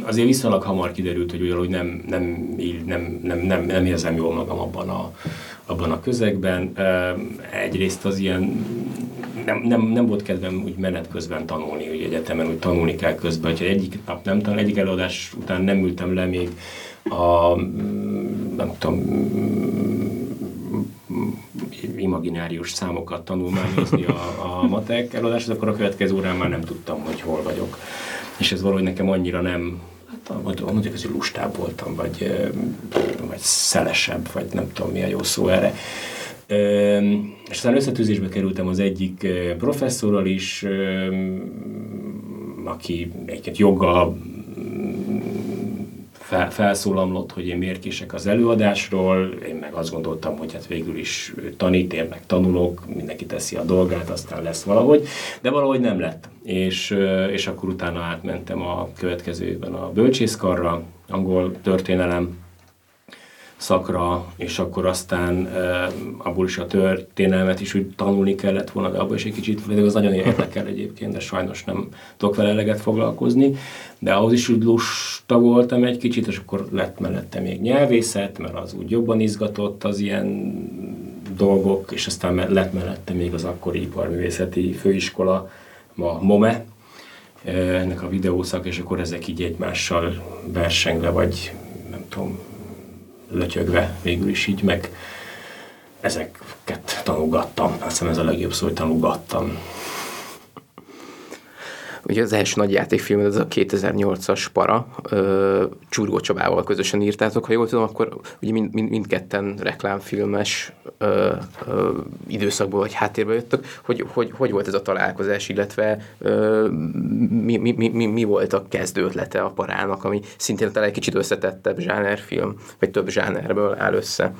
azért viszonylag hamar kiderült, hogy ugyanúgy nem, nem, nem, nem, nem, nem érzem jól magam abban a, abban a közegben. Egyrészt az ilyen, nem, nem, nem volt kedvem úgy menet közben tanulni, hogy egyetemen úgy tanulni kell közben, hogyha egyik nap nem tanul, egyik előadás után nem ültem le még a, nem tudom, imaginárius számokat tanulmányozni a, a matek előadáshoz, akkor a következő órán már nem tudtam, hogy hol vagyok. És ez valahogy nekem annyira nem, hát mondjuk, hogy lustább voltam, vagy, vagy szelesebb, vagy nem tudom mi a jó szó erre. És aztán összetűzésbe kerültem az egyik professzorral is, aki egyébként joggal fel, felszólamlott, hogy én miért kések az előadásról, én meg azt gondoltam, hogy hát végül is tanít, én meg tanulok, mindenki teszi a dolgát, aztán lesz valahogy, de valahogy nem lett. És, és akkor utána átmentem a következő évben a bölcsészkarra, angol történelem, szakra, és akkor aztán e, abból is a történelmet is úgy tanulni kellett volna, de abból is egy kicsit, de az nagyon érdekel egyébként, de sajnos nem tudok vele eleget foglalkozni, de ahhoz is úgy lusta voltam egy kicsit, és akkor lett mellette még nyelvészet, mert az úgy jobban izgatott az ilyen dolgok, és aztán lett mellette még az akkori iparművészeti főiskola, a MOME, ennek a videószak, és akkor ezek így egymással versengve, vagy nem tudom, lötyögve végül is így meg ezeket tanulgattam. Azt hiszem ez a legjobb szó, hogy tanulgattam. Ugye az első nagy játékfilm, ez a 2008-as Para, Csurgó Csabával közösen írtátok, ha jól tudom, akkor ugye mind, mind, mindketten reklámfilmes ö, ö, időszakból vagy háttérbe jöttök. Hogy, hogy, hogy volt ez a találkozás, illetve ö, mi, mi, mi, mi, volt a kezdő ötlete a Parának, ami szintén talán egy kicsit összetettebb zsánerfilm, vagy több zsánerből áll össze?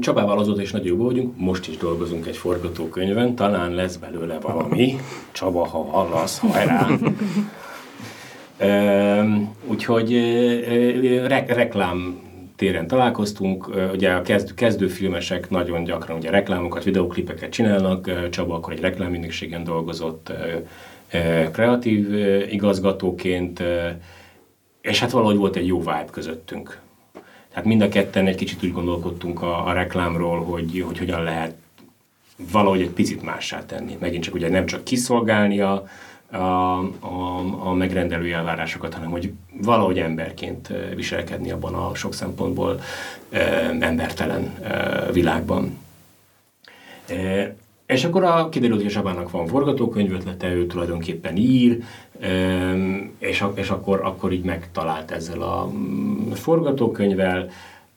Csabával azóta is nagyon jó vagyunk, most is dolgozunk egy forgatókönyvön, talán lesz belőle valami. Csaba, ha hallasz, hajrá! Úgyhogy re- reklám téren találkoztunk, ugye a kezd, kezdőfilmesek nagyon gyakran ugye reklámokat, videoklipeket csinálnak, Csaba akkor egy reklámügynökségen dolgozott kreatív igazgatóként, és hát valahogy volt egy jó vibe közöttünk. Tehát mind a ketten egy kicsit úgy gondolkodtunk a, a reklámról, hogy, hogy hogyan lehet valahogy egy picit mássá tenni. Megint csak ugye nem csak kiszolgálni a, a, a, a megrendelői elvárásokat, hanem hogy valahogy emberként viselkedni abban a sok szempontból e, embertelen e, világban. E, és akkor a, kiderült, hogy a Sabának van forgatókönyv ötlete, ő tulajdonképpen ír, és, és akkor, akkor így megtalált ezzel a mm, forgatókönyvvel,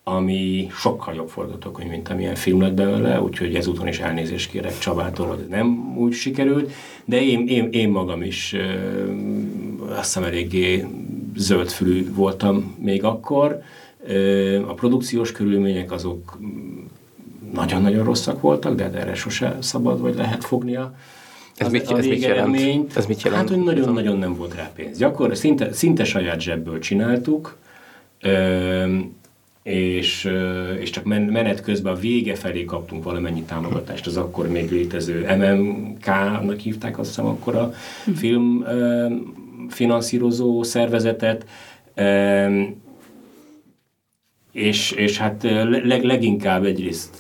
ami sokkal jobb forgatókönyv, mint amilyen film lett belőle, úgyhogy ezúton is elnézést kérek Csabától, hogy nem úgy sikerült, de én, én, én magam is azt hiszem eléggé zöldfülű voltam még akkor. A produkciós körülmények azok nagyon-nagyon rosszak voltak, de erre sose szabad vagy lehet fognia. Ez, az, mit, ez, mit jelent? ez mit jelent? Hát, hogy nagyon-nagyon nem volt rá pénz. Gyakor, szinte, szinte saját zsebből csináltuk, és, és csak menet közben a vége felé kaptunk valamennyi támogatást, az akkor még létező MMK-nak hívták azt hiszem akkor a film finanszírozó szervezetet, és, és hát leg, leginkább egyrészt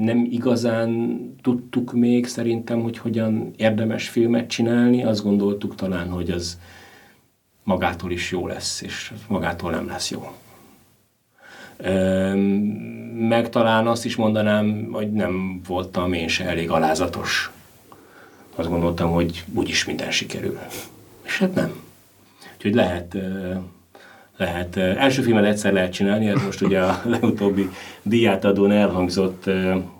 nem igazán tudtuk még szerintem, hogy hogyan érdemes filmet csinálni. Azt gondoltuk talán, hogy az magától is jó lesz, és magától nem lesz jó. Meg talán azt is mondanám, hogy nem voltam én se elég alázatos. Azt gondoltam, hogy úgyis minden sikerül. És hát nem. Úgyhogy lehet lehet. Első filmet egyszer lehet csinálni, ez most ugye a legutóbbi díjátadón elhangzott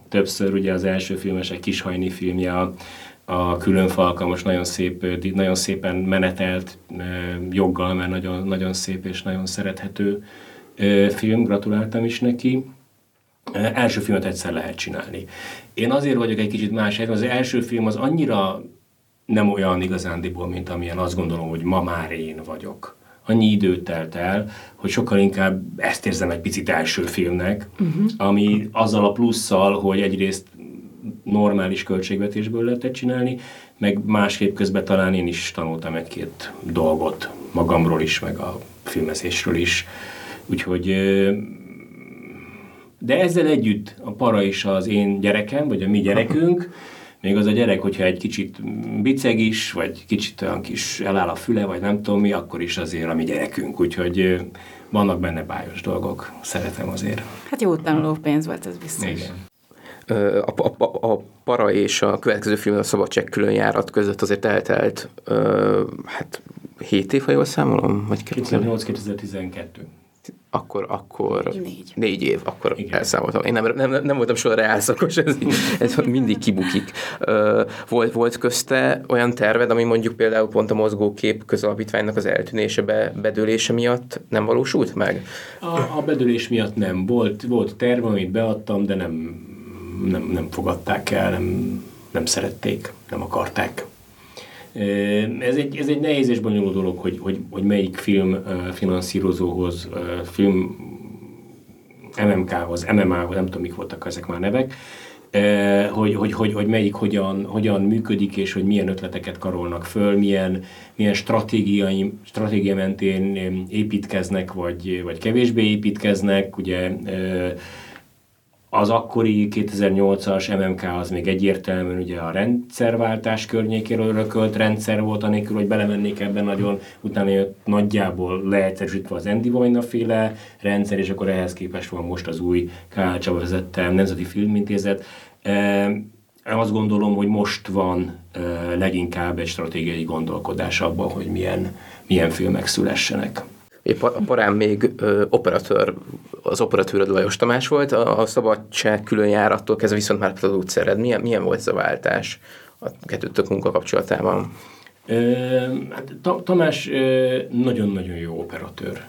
többször, ugye az első filmes egy kishajni filmje, a, a külön most nagyon, szép, nagyon szépen menetelt joggal, mert nagyon, nagyon szép és nagyon szerethető film, gratuláltam is neki. Első filmet egyszer lehet csinálni. Én azért vagyok egy kicsit más az első film az annyira nem olyan igazándiból, mint amilyen azt gondolom, hogy ma már én vagyok annyi időt telt el, hogy sokkal inkább ezt érzem egy picit első filmnek, uh-huh. ami azzal a plusszal, hogy egyrészt normális költségvetésből lehetett csinálni, meg másképp közben talán én is tanultam egy-két dolgot magamról is, meg a filmezésről is. Úgyhogy de ezzel együtt a para is az én gyerekem, vagy a mi gyerekünk, még az a gyerek, hogyha egy kicsit biceg is, vagy kicsit olyan kis eláll a füle, vagy nem tudom mi, akkor is azért a mi gyerekünk. Úgyhogy vannak benne bájos dolgok. Szeretem azért. Hát jó tanuló pénz volt, ez biztos. Igen. A, a, a para és a következő film, a Szabadság külön járat között azért eltelt, hát 7 év, ha jól számolom? Vagy 2008-2012 akkor, akkor négy, négy év, akkor Igen. elszámoltam. Én nem, nem, nem voltam soha reálszakos, ez, ez mindig kibukik. Volt, volt közte olyan terved, ami mondjuk például pont a mozgókép közalapítványnak az eltűnése, be, bedőlése miatt nem valósult meg? A, a bedőlés miatt nem. Volt, volt terv, amit beadtam, de nem, nem, nem fogadták el, nem, nem szerették, nem akarták. Ez egy, ez egy nehéz és bonyolult dolog, hogy, hogy, hogy melyik film finanszírozóhoz, film MMK-hoz, MMA-hoz, nem tudom, mik voltak ezek már nevek, hogy, hogy, hogy, hogy melyik hogyan, hogyan működik, és hogy milyen ötleteket karolnak föl, milyen, milyen stratégiai, stratégia mentén építkeznek, vagy, vagy kevésbé építkeznek. Ugye az akkori 2008-as MMK az még egyértelműen ugye a rendszerváltás környékéről örökölt rendszer volt, anélkül, hogy belemennék ebben nagyon, utána jött nagyjából leegyszerűsítve az Andy Vajna féle rendszer, és akkor ehhez képest van most az új K. Csaba vezette Nemzeti Filmintézet. Azt gondolom, hogy most van leginkább egy stratégiai gondolkodás abban, hogy milyen, milyen filmek szülessenek. Épp a parám még ö, operatőr, az operatőröd Lajos Tamás volt, a, a Szabadság külön járattól kezdve viszont már producered. Milyen, milyen volt ez a váltás a kettőtök munkakapcsolatában? Ö, hát, Tamás nagyon-nagyon jó operatőr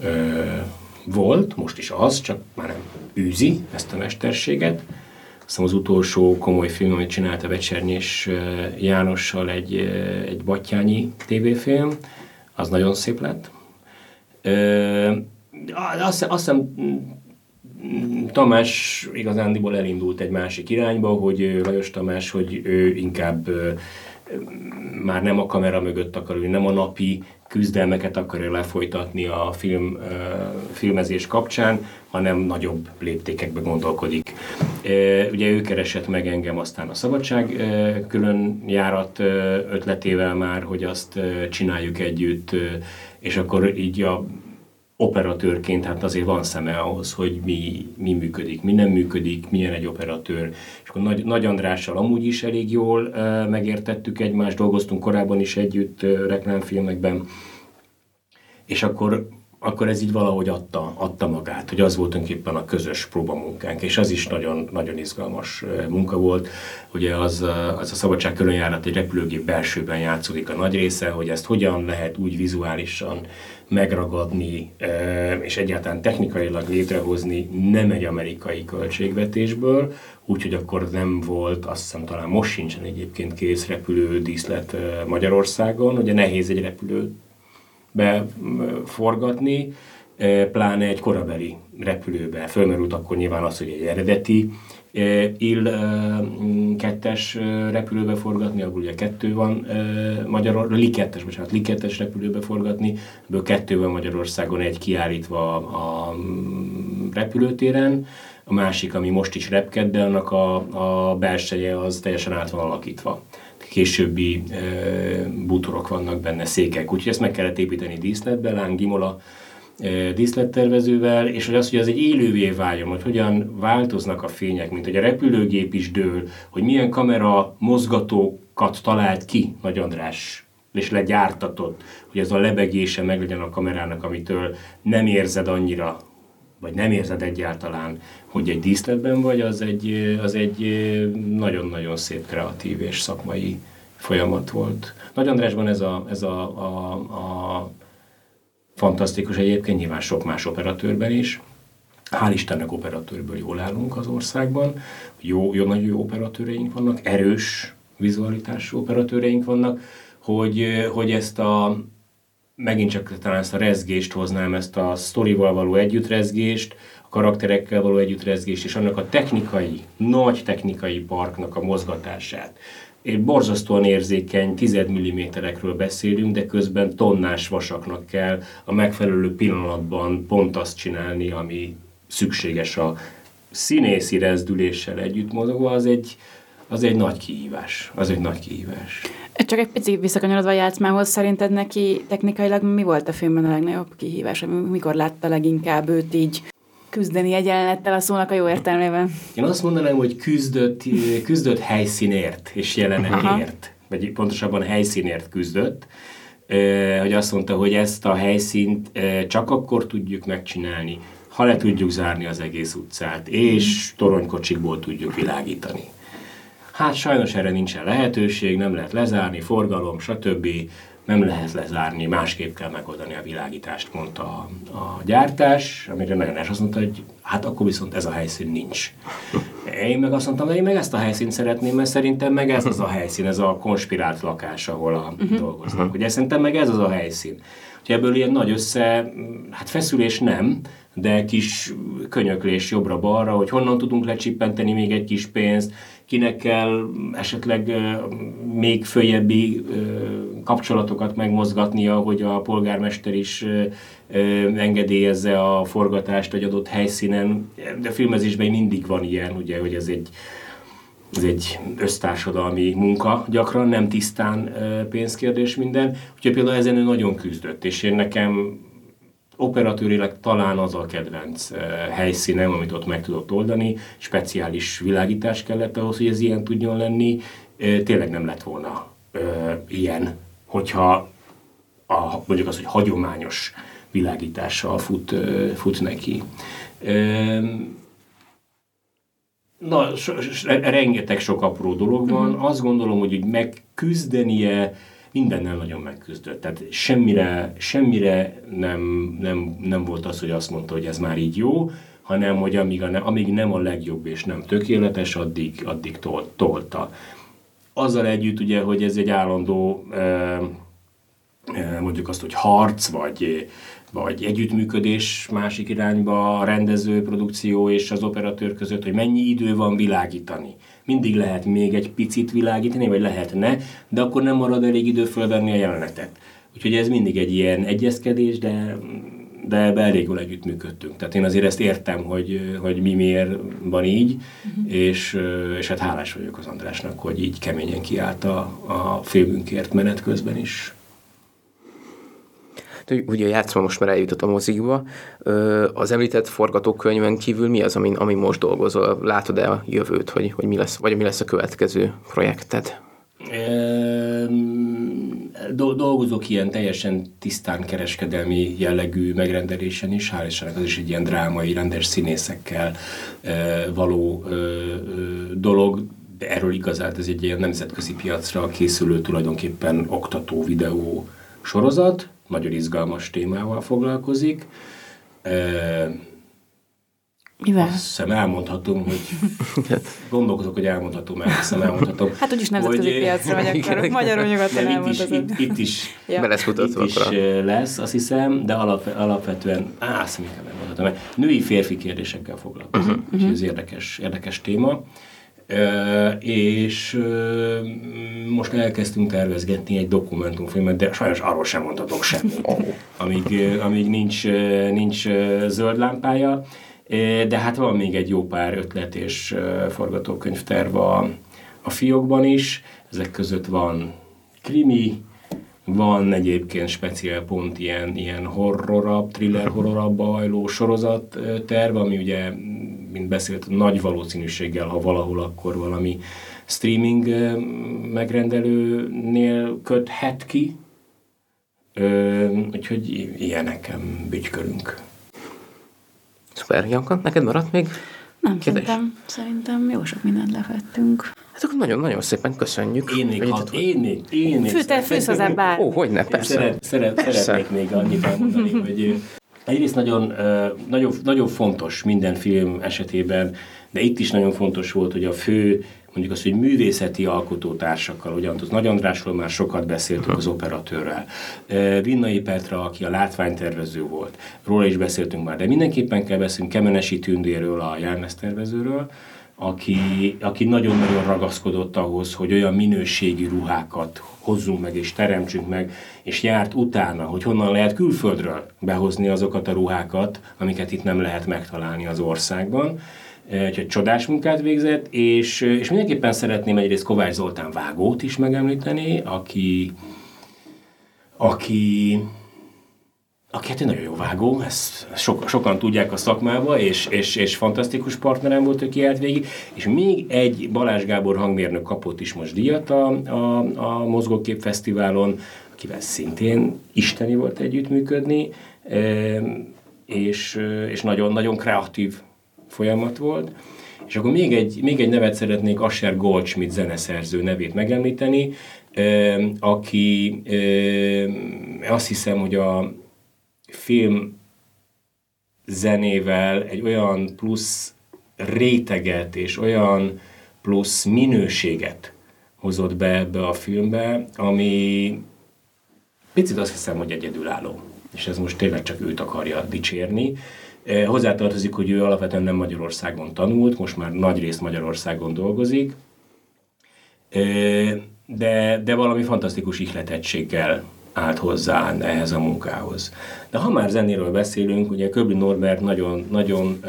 ö, volt, most is az, csak már nem űzi ezt a mesterséget. Aztán az utolsó komoly film, amit csinálta a Becsernyés Jánossal egy, egy Battyányi tévéfilm, az nagyon szép lett azt, azt hiszem Tamás igazándiból elindult egy másik irányba, hogy Lajos Tamás, hogy ő inkább már nem a kamera mögött akar ülni, nem a napi küzdelmeket akarja lefolytatni a film, filmezés kapcsán, hanem nagyobb léptékekbe gondolkodik. Ugye ő keresett meg engem aztán a Szabadság külön járat ötletével már, hogy azt csináljuk együtt, és akkor így a operatőrként hát azért van szeme ahhoz, hogy mi, mi működik, mi nem működik, milyen egy operatőr. És akkor Nagy, Nagy Andrással amúgy is elég jól uh, megértettük egymást, dolgoztunk korábban is együtt uh, reklámfilmekben, és akkor akkor ez így valahogy adta, adta magát, hogy az volt tulajdonképpen a közös próbamunkánk, és az is nagyon, nagyon izgalmas munka volt. Ugye az, az a szabadság különjárat egy repülőgép belsőben játszódik a nagy része, hogy ezt hogyan lehet úgy vizuálisan megragadni, és egyáltalán technikailag létrehozni nem egy amerikai költségvetésből, úgyhogy akkor nem volt, azt hiszem talán most sincsen egyébként kész repülő díszlet Magyarországon, ugye nehéz egy repülőt beforgatni, pláne egy korabeli repülőbe. Fölmerült akkor nyilván az, hogy egy eredeti IL kettes repülőbe forgatni, abból ugye kettő van Magyarországon, Li kettes, bocsánat, Li kettes repülőbe forgatni, ebből kettő van Magyarországon, egy kiállítva a repülőtéren, a másik, ami most is repked, de annak a, a belseje az teljesen át van alakítva későbbi e, bútorok vannak benne, székek, úgyhogy ezt meg kellett építeni díszletbe, Láng Gimola e, díszlettervezővel, és hogy az, hogy az egy élővé váljon, hogy hogyan változnak a fények, mint hogy a repülőgép is dől, hogy milyen kamera mozgatókat talált ki Nagy András és legyártatott, hogy ez a lebegése meglegyen a kamerának, amitől nem érzed annyira, vagy nem érzed egyáltalán, hogy egy díszletben vagy, az egy, az egy nagyon-nagyon szép kreatív és szakmai folyamat volt. Nagy Andrásban ez a, ez a, a, a fantasztikus egyébként, nyilván sok más operatőrben is. Hál' Istennek operatőrből jól állunk az országban, jó, jó, nagyon jó operatőreink vannak, erős vizualitású operatőreink vannak, hogy, hogy ezt a, megint csak talán ezt a rezgést hoznám, ezt a sztorival való együttrezgést, a karakterekkel való együttrezgést, és annak a technikai, nagy technikai parknak a mozgatását. Én borzasztóan érzékeny, 10 mm-ekről beszélünk, de közben tonnás vasaknak kell a megfelelő pillanatban pont azt csinálni, ami szükséges a színészi rezdüléssel együtt mozogva, az egy, az egy nagy kihívás. Az egy nagy kihívás. Csak egy picit visszakanyarodva a játszmához, szerinted neki technikailag mi volt a filmben a legnagyobb kihívás? Mikor látta leginkább őt így küzdeni egy jelenettel a szónak a jó értelmében? Én azt mondanám, hogy küzdött, küzdött helyszínért és jelenetért, vagy pontosabban helyszínért küzdött, hogy azt mondta, hogy ezt a helyszínt csak akkor tudjuk megcsinálni, ha le tudjuk zárni az egész utcát, és toronykocsikból tudjuk világítani. Hát sajnos erre nincsen lehetőség, nem lehet lezárni, forgalom, stb. Nem lehet lezárni, másképp kell megoldani a világítást, mondta a, a gyártás, amire nagyon azt mondta, hogy hát akkor viszont ez a helyszín nincs. Én meg azt mondtam, hogy én meg ezt a helyszínt szeretném, mert szerintem meg ez az a helyszín, ez a konspirált lakás, ahol a uh-huh. dolgoznak. Ugye szerintem meg ez az a helyszín. Hogy ebből ilyen nagy össze, hát feszülés nem, de kis könyöklés jobbra-balra, hogy honnan tudunk lecsippenteni még egy kis pénzt, kinek kell esetleg még följebbi kapcsolatokat megmozgatnia, hogy a polgármester is engedélyezze a forgatást egy adott helyszínen. De filmezésben mindig van ilyen, ugye, hogy ez egy, ez egy össztársadalmi munka gyakran, nem tisztán pénzkérdés minden. Úgyhogy például ezen ő nagyon küzdött, és én nekem operatőrileg talán az a kedvenc helyszínem, amit ott meg tudott oldani, speciális világítás kellett ahhoz, hogy ez ilyen tudjon lenni. Tényleg nem lett volna ilyen, hogyha a, mondjuk az, hogy hagyományos világítással fut, fut neki. Na, rengeteg sok apró dolog van. Uh-huh. Azt gondolom, hogy megküzdenie mindennel nagyon megküzdött. Tehát semmire, semmire nem, nem, nem volt az, hogy azt mondta, hogy ez már így jó, hanem hogy amíg, a, amíg nem a legjobb és nem tökéletes, addig, addig tol, tolta. Azzal együtt ugye, hogy ez egy állandó mondjuk azt, hogy harc, vagy, vagy együttműködés másik irányba a rendező, produkció és az operatőr között, hogy mennyi idő van világítani mindig lehet még egy picit világítani, vagy lehetne, de akkor nem marad elég idő fölvenni a jelenetet. Úgyhogy ez mindig egy ilyen egyezkedés, de de ebbe elég jól együttműködtünk. Tehát én azért ezt értem, hogy, hogy mi miért van így, uh-huh. és, és hát hálás vagyok az Andrásnak, hogy így keményen kiállt a, a filmünkért menet közben is ugye a játszma most már eljutott a mozikba. Az említett forgatókönyven kívül mi az, ami, ami most dolgozol? Látod-e a jövőt, hogy, hogy mi lesz, vagy mi lesz a következő projekted? dolgozok ilyen teljesen tisztán kereskedelmi jellegű megrendelésen is, hál' Istennek az is egy ilyen drámai, rendes színészekkel való dolog, de erről igazán ez egy ilyen nemzetközi piacra készülő tulajdonképpen oktató videó sorozat, nagyon izgalmas témával foglalkozik. Mivel? Azt hiszem elmondhatom, hogy gondolkozok, hogy elmondhatom, el, hiszem elmondhatom. Hát úgyis nemzetközi hogy, piacra vagy akkor magyarul nyugodtan elmondhatod. Itt, itt, itt is, ja. lesz, itt is lesz, azt hiszem, de alap, alapvetően, á, azt hiszem, elmondhatom, női férfi kérdésekkel foglalkozom, uh-huh. úgyhogy ez érdekes, érdekes téma és most elkezdtünk tervezgetni egy dokumentumfilmet, de sajnos arról sem mondhatok semmit, amíg, amíg nincs, nincs zöld lámpája, de hát van még egy jó pár ötlet és forgatókönyvterv a, a fiókban is, ezek között van krimi, van egyébként speciál pont ilyen, ilyen horrorabb, thriller horrorabb hajló sorozat terv, ami ugye mint beszélt, nagy valószínűséggel, ha valahol, akkor valami streaming megrendelőnél köthet ki. Úgyhogy ilyenekem bütykörünk. Szuper, Janka, neked maradt még? Nem, szerintem, szerintem jó sok mindent lefettünk. Hát akkor nagyon-nagyon szépen köszönjük. Én még, hat, én még, én még. Fűtel fűsz hozzá bár. Ó, hogyne, persze. Szeret, szeret, persze. Szeretnék még annyit elmondani, hogy Egyrészt nagyon, nagyon, nagyon fontos minden film esetében de itt is nagyon fontos volt, hogy a fő mondjuk azt, hogy művészeti alkotótársakkal, ugye az Nagy Andrásról már sokat beszéltünk az operatőrrel, Vinnai Petra, aki a látványtervező volt, róla is beszéltünk már, de mindenképpen kell beszélni Kemenesi Tündéről, a tervezőről, aki, aki nagyon-nagyon ragaszkodott ahhoz, hogy olyan minőségi ruhákat hozzunk meg és teremtsünk meg, és járt utána, hogy honnan lehet külföldről behozni azokat a ruhákat, amiket itt nem lehet megtalálni az országban. Úgyhogy csodás munkát végzett, és, és mindenképpen szeretném egyrészt Kovács Zoltán Vágót is megemlíteni, aki, aki aki hát nagyon jó vágó, ezt so, sokan tudják a szakmába, és, és, és fantasztikus partnerem volt, aki állt végig, és még egy Balázs Gábor hangmérnök kapott is most díjat a, a, a Mozgókép Fesztiválon, akivel szintén isteni volt együttműködni, és, és nagyon, nagyon kreatív folyamat volt. És akkor még egy, még egy nevet szeretnék Asher Goldschmidt zeneszerző nevét megemlíteni, aki azt hiszem, hogy a film zenével egy olyan plusz réteget és olyan plusz minőséget hozott be ebbe a filmbe, ami picit azt hiszem, hogy egyedülálló. És ez most tényleg csak őt akarja dicsérni. E, hozzátartozik, hogy ő alapvetően nem Magyarországon tanult, most már nagy részt Magyarországon dolgozik, e, de, de valami fantasztikus ihletettséggel állt hozzá ehhez a munkához. De ha már zenéről beszélünk, ugye Köbli Norbert nagyon, nagyon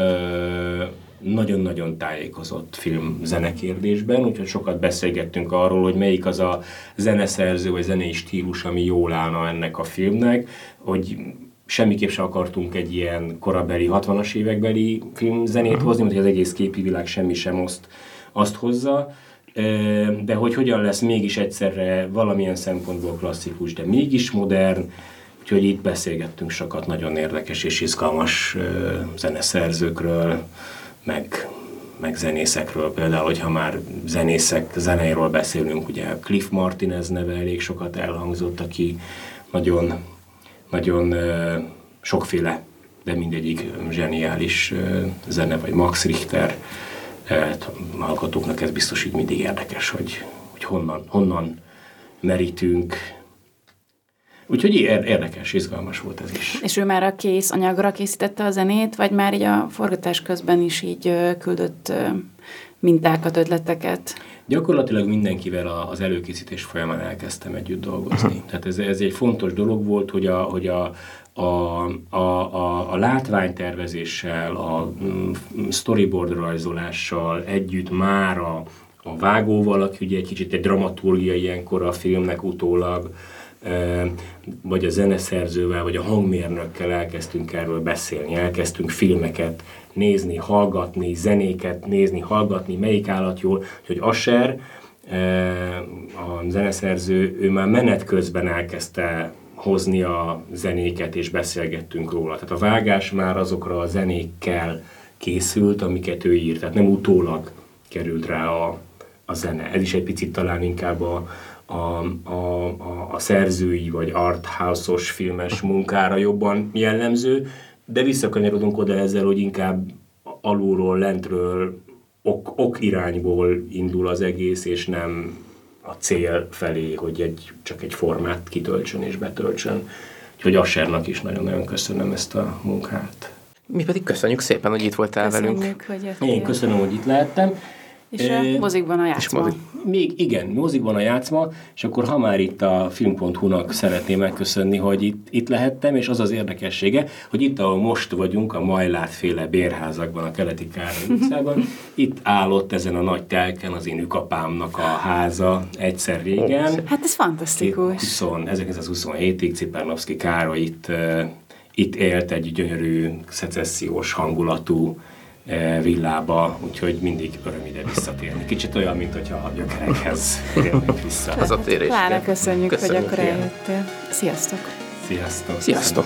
nagyon-nagyon tájékozott film zenekérdésben, úgyhogy sokat beszélgettünk arról, hogy melyik az a zeneszerző vagy zenei stílus, ami jól állna ennek a filmnek, hogy semmiképp sem akartunk egy ilyen korabeli, 60-as évekbeli filmzenét uh-huh. hozni, mert az egész képi világ semmi sem azt, azt hozza de hogy hogyan lesz mégis egyszerre valamilyen szempontból klasszikus, de mégis modern, úgyhogy itt beszélgettünk sokat nagyon érdekes és izgalmas zeneszerzőkről, meg, meg zenészekről, például, hogyha már zenészek, zeneiről beszélünk, ugye Cliff Martinez neve elég sokat elhangzott, aki nagyon, nagyon sokféle, de mindegyik zseniális zene, vagy Max Richter, hallgatóknak ez biztos így mindig érdekes, hogy, hogy honnan, honnan merítünk. Úgyhogy érdekes, izgalmas volt ez is. És ő már a kész anyagra készítette a zenét, vagy már így a forgatás közben is így küldött mintákat, ötleteket? Gyakorlatilag mindenkivel az előkészítés folyamán elkezdtem együtt dolgozni. Tehát ez, ez egy fontos dolog volt, hogy a, hogy a, a, a, a, a látványtervezéssel, a mm, storyboard rajzolással együtt már a, a vágóval, aki ugye egy kicsit egy dramaturgia ilyenkor a filmnek utólag, vagy a zeneszerzővel, vagy a hangmérnökkel elkezdtünk erről beszélni, elkezdtünk filmeket nézni, hallgatni, zenéket nézni, hallgatni, melyik állat jól, hogy Asher, a zeneszerző, ő már menet közben elkezdte hozni a zenéket, és beszélgettünk róla. Tehát a vágás már azokra a zenékkel készült, amiket ő írt, tehát nem utólag került rá a, a zene. Ez is egy picit talán inkább a, a, a, a, a szerzői vagy arthouse-os filmes munkára jobban jellemző, de visszakanyarodunk oda ezzel, hogy inkább alulról, lentről, ok, ok irányból indul az egész, és nem a cél felé, hogy egy, csak egy formát kitöltsön és betöltsön. Úgyhogy Assernak is nagyon-nagyon köszönöm ezt a munkát. Mi pedig köszönjük szépen, hogy itt voltál köszönjük, velünk. Hogy jöttél. Én köszönöm, hogy itt lehettem. És a mozikban a játszma. Mozik. Még igen, mozikban a játszma, és akkor ha már itt a film.hu-nak szeretném megköszönni, hogy itt, itt lehettem, és az az érdekessége, hogy itt, ahol most vagyunk, a Majlát féle bérházakban, a keleti Károly utcában, itt állott ezen a nagy telken az én ükapámnak a háza egyszer régen. Hát ez fantasztikus. 20, 1927-ig Cipernovszki Károly itt, itt élt egy gyönyörű, szecessziós hangulatú villába, úgyhogy mindig öröm ide visszatérni. Kicsit olyan, mint hogyha a gyökerekhez térnék vissza. Az a térés. Klára, köszönjük, köszönjük, hogy akkor eljöttél. Sziasztok! Sziasztok! Sziasztok! Sziasztok.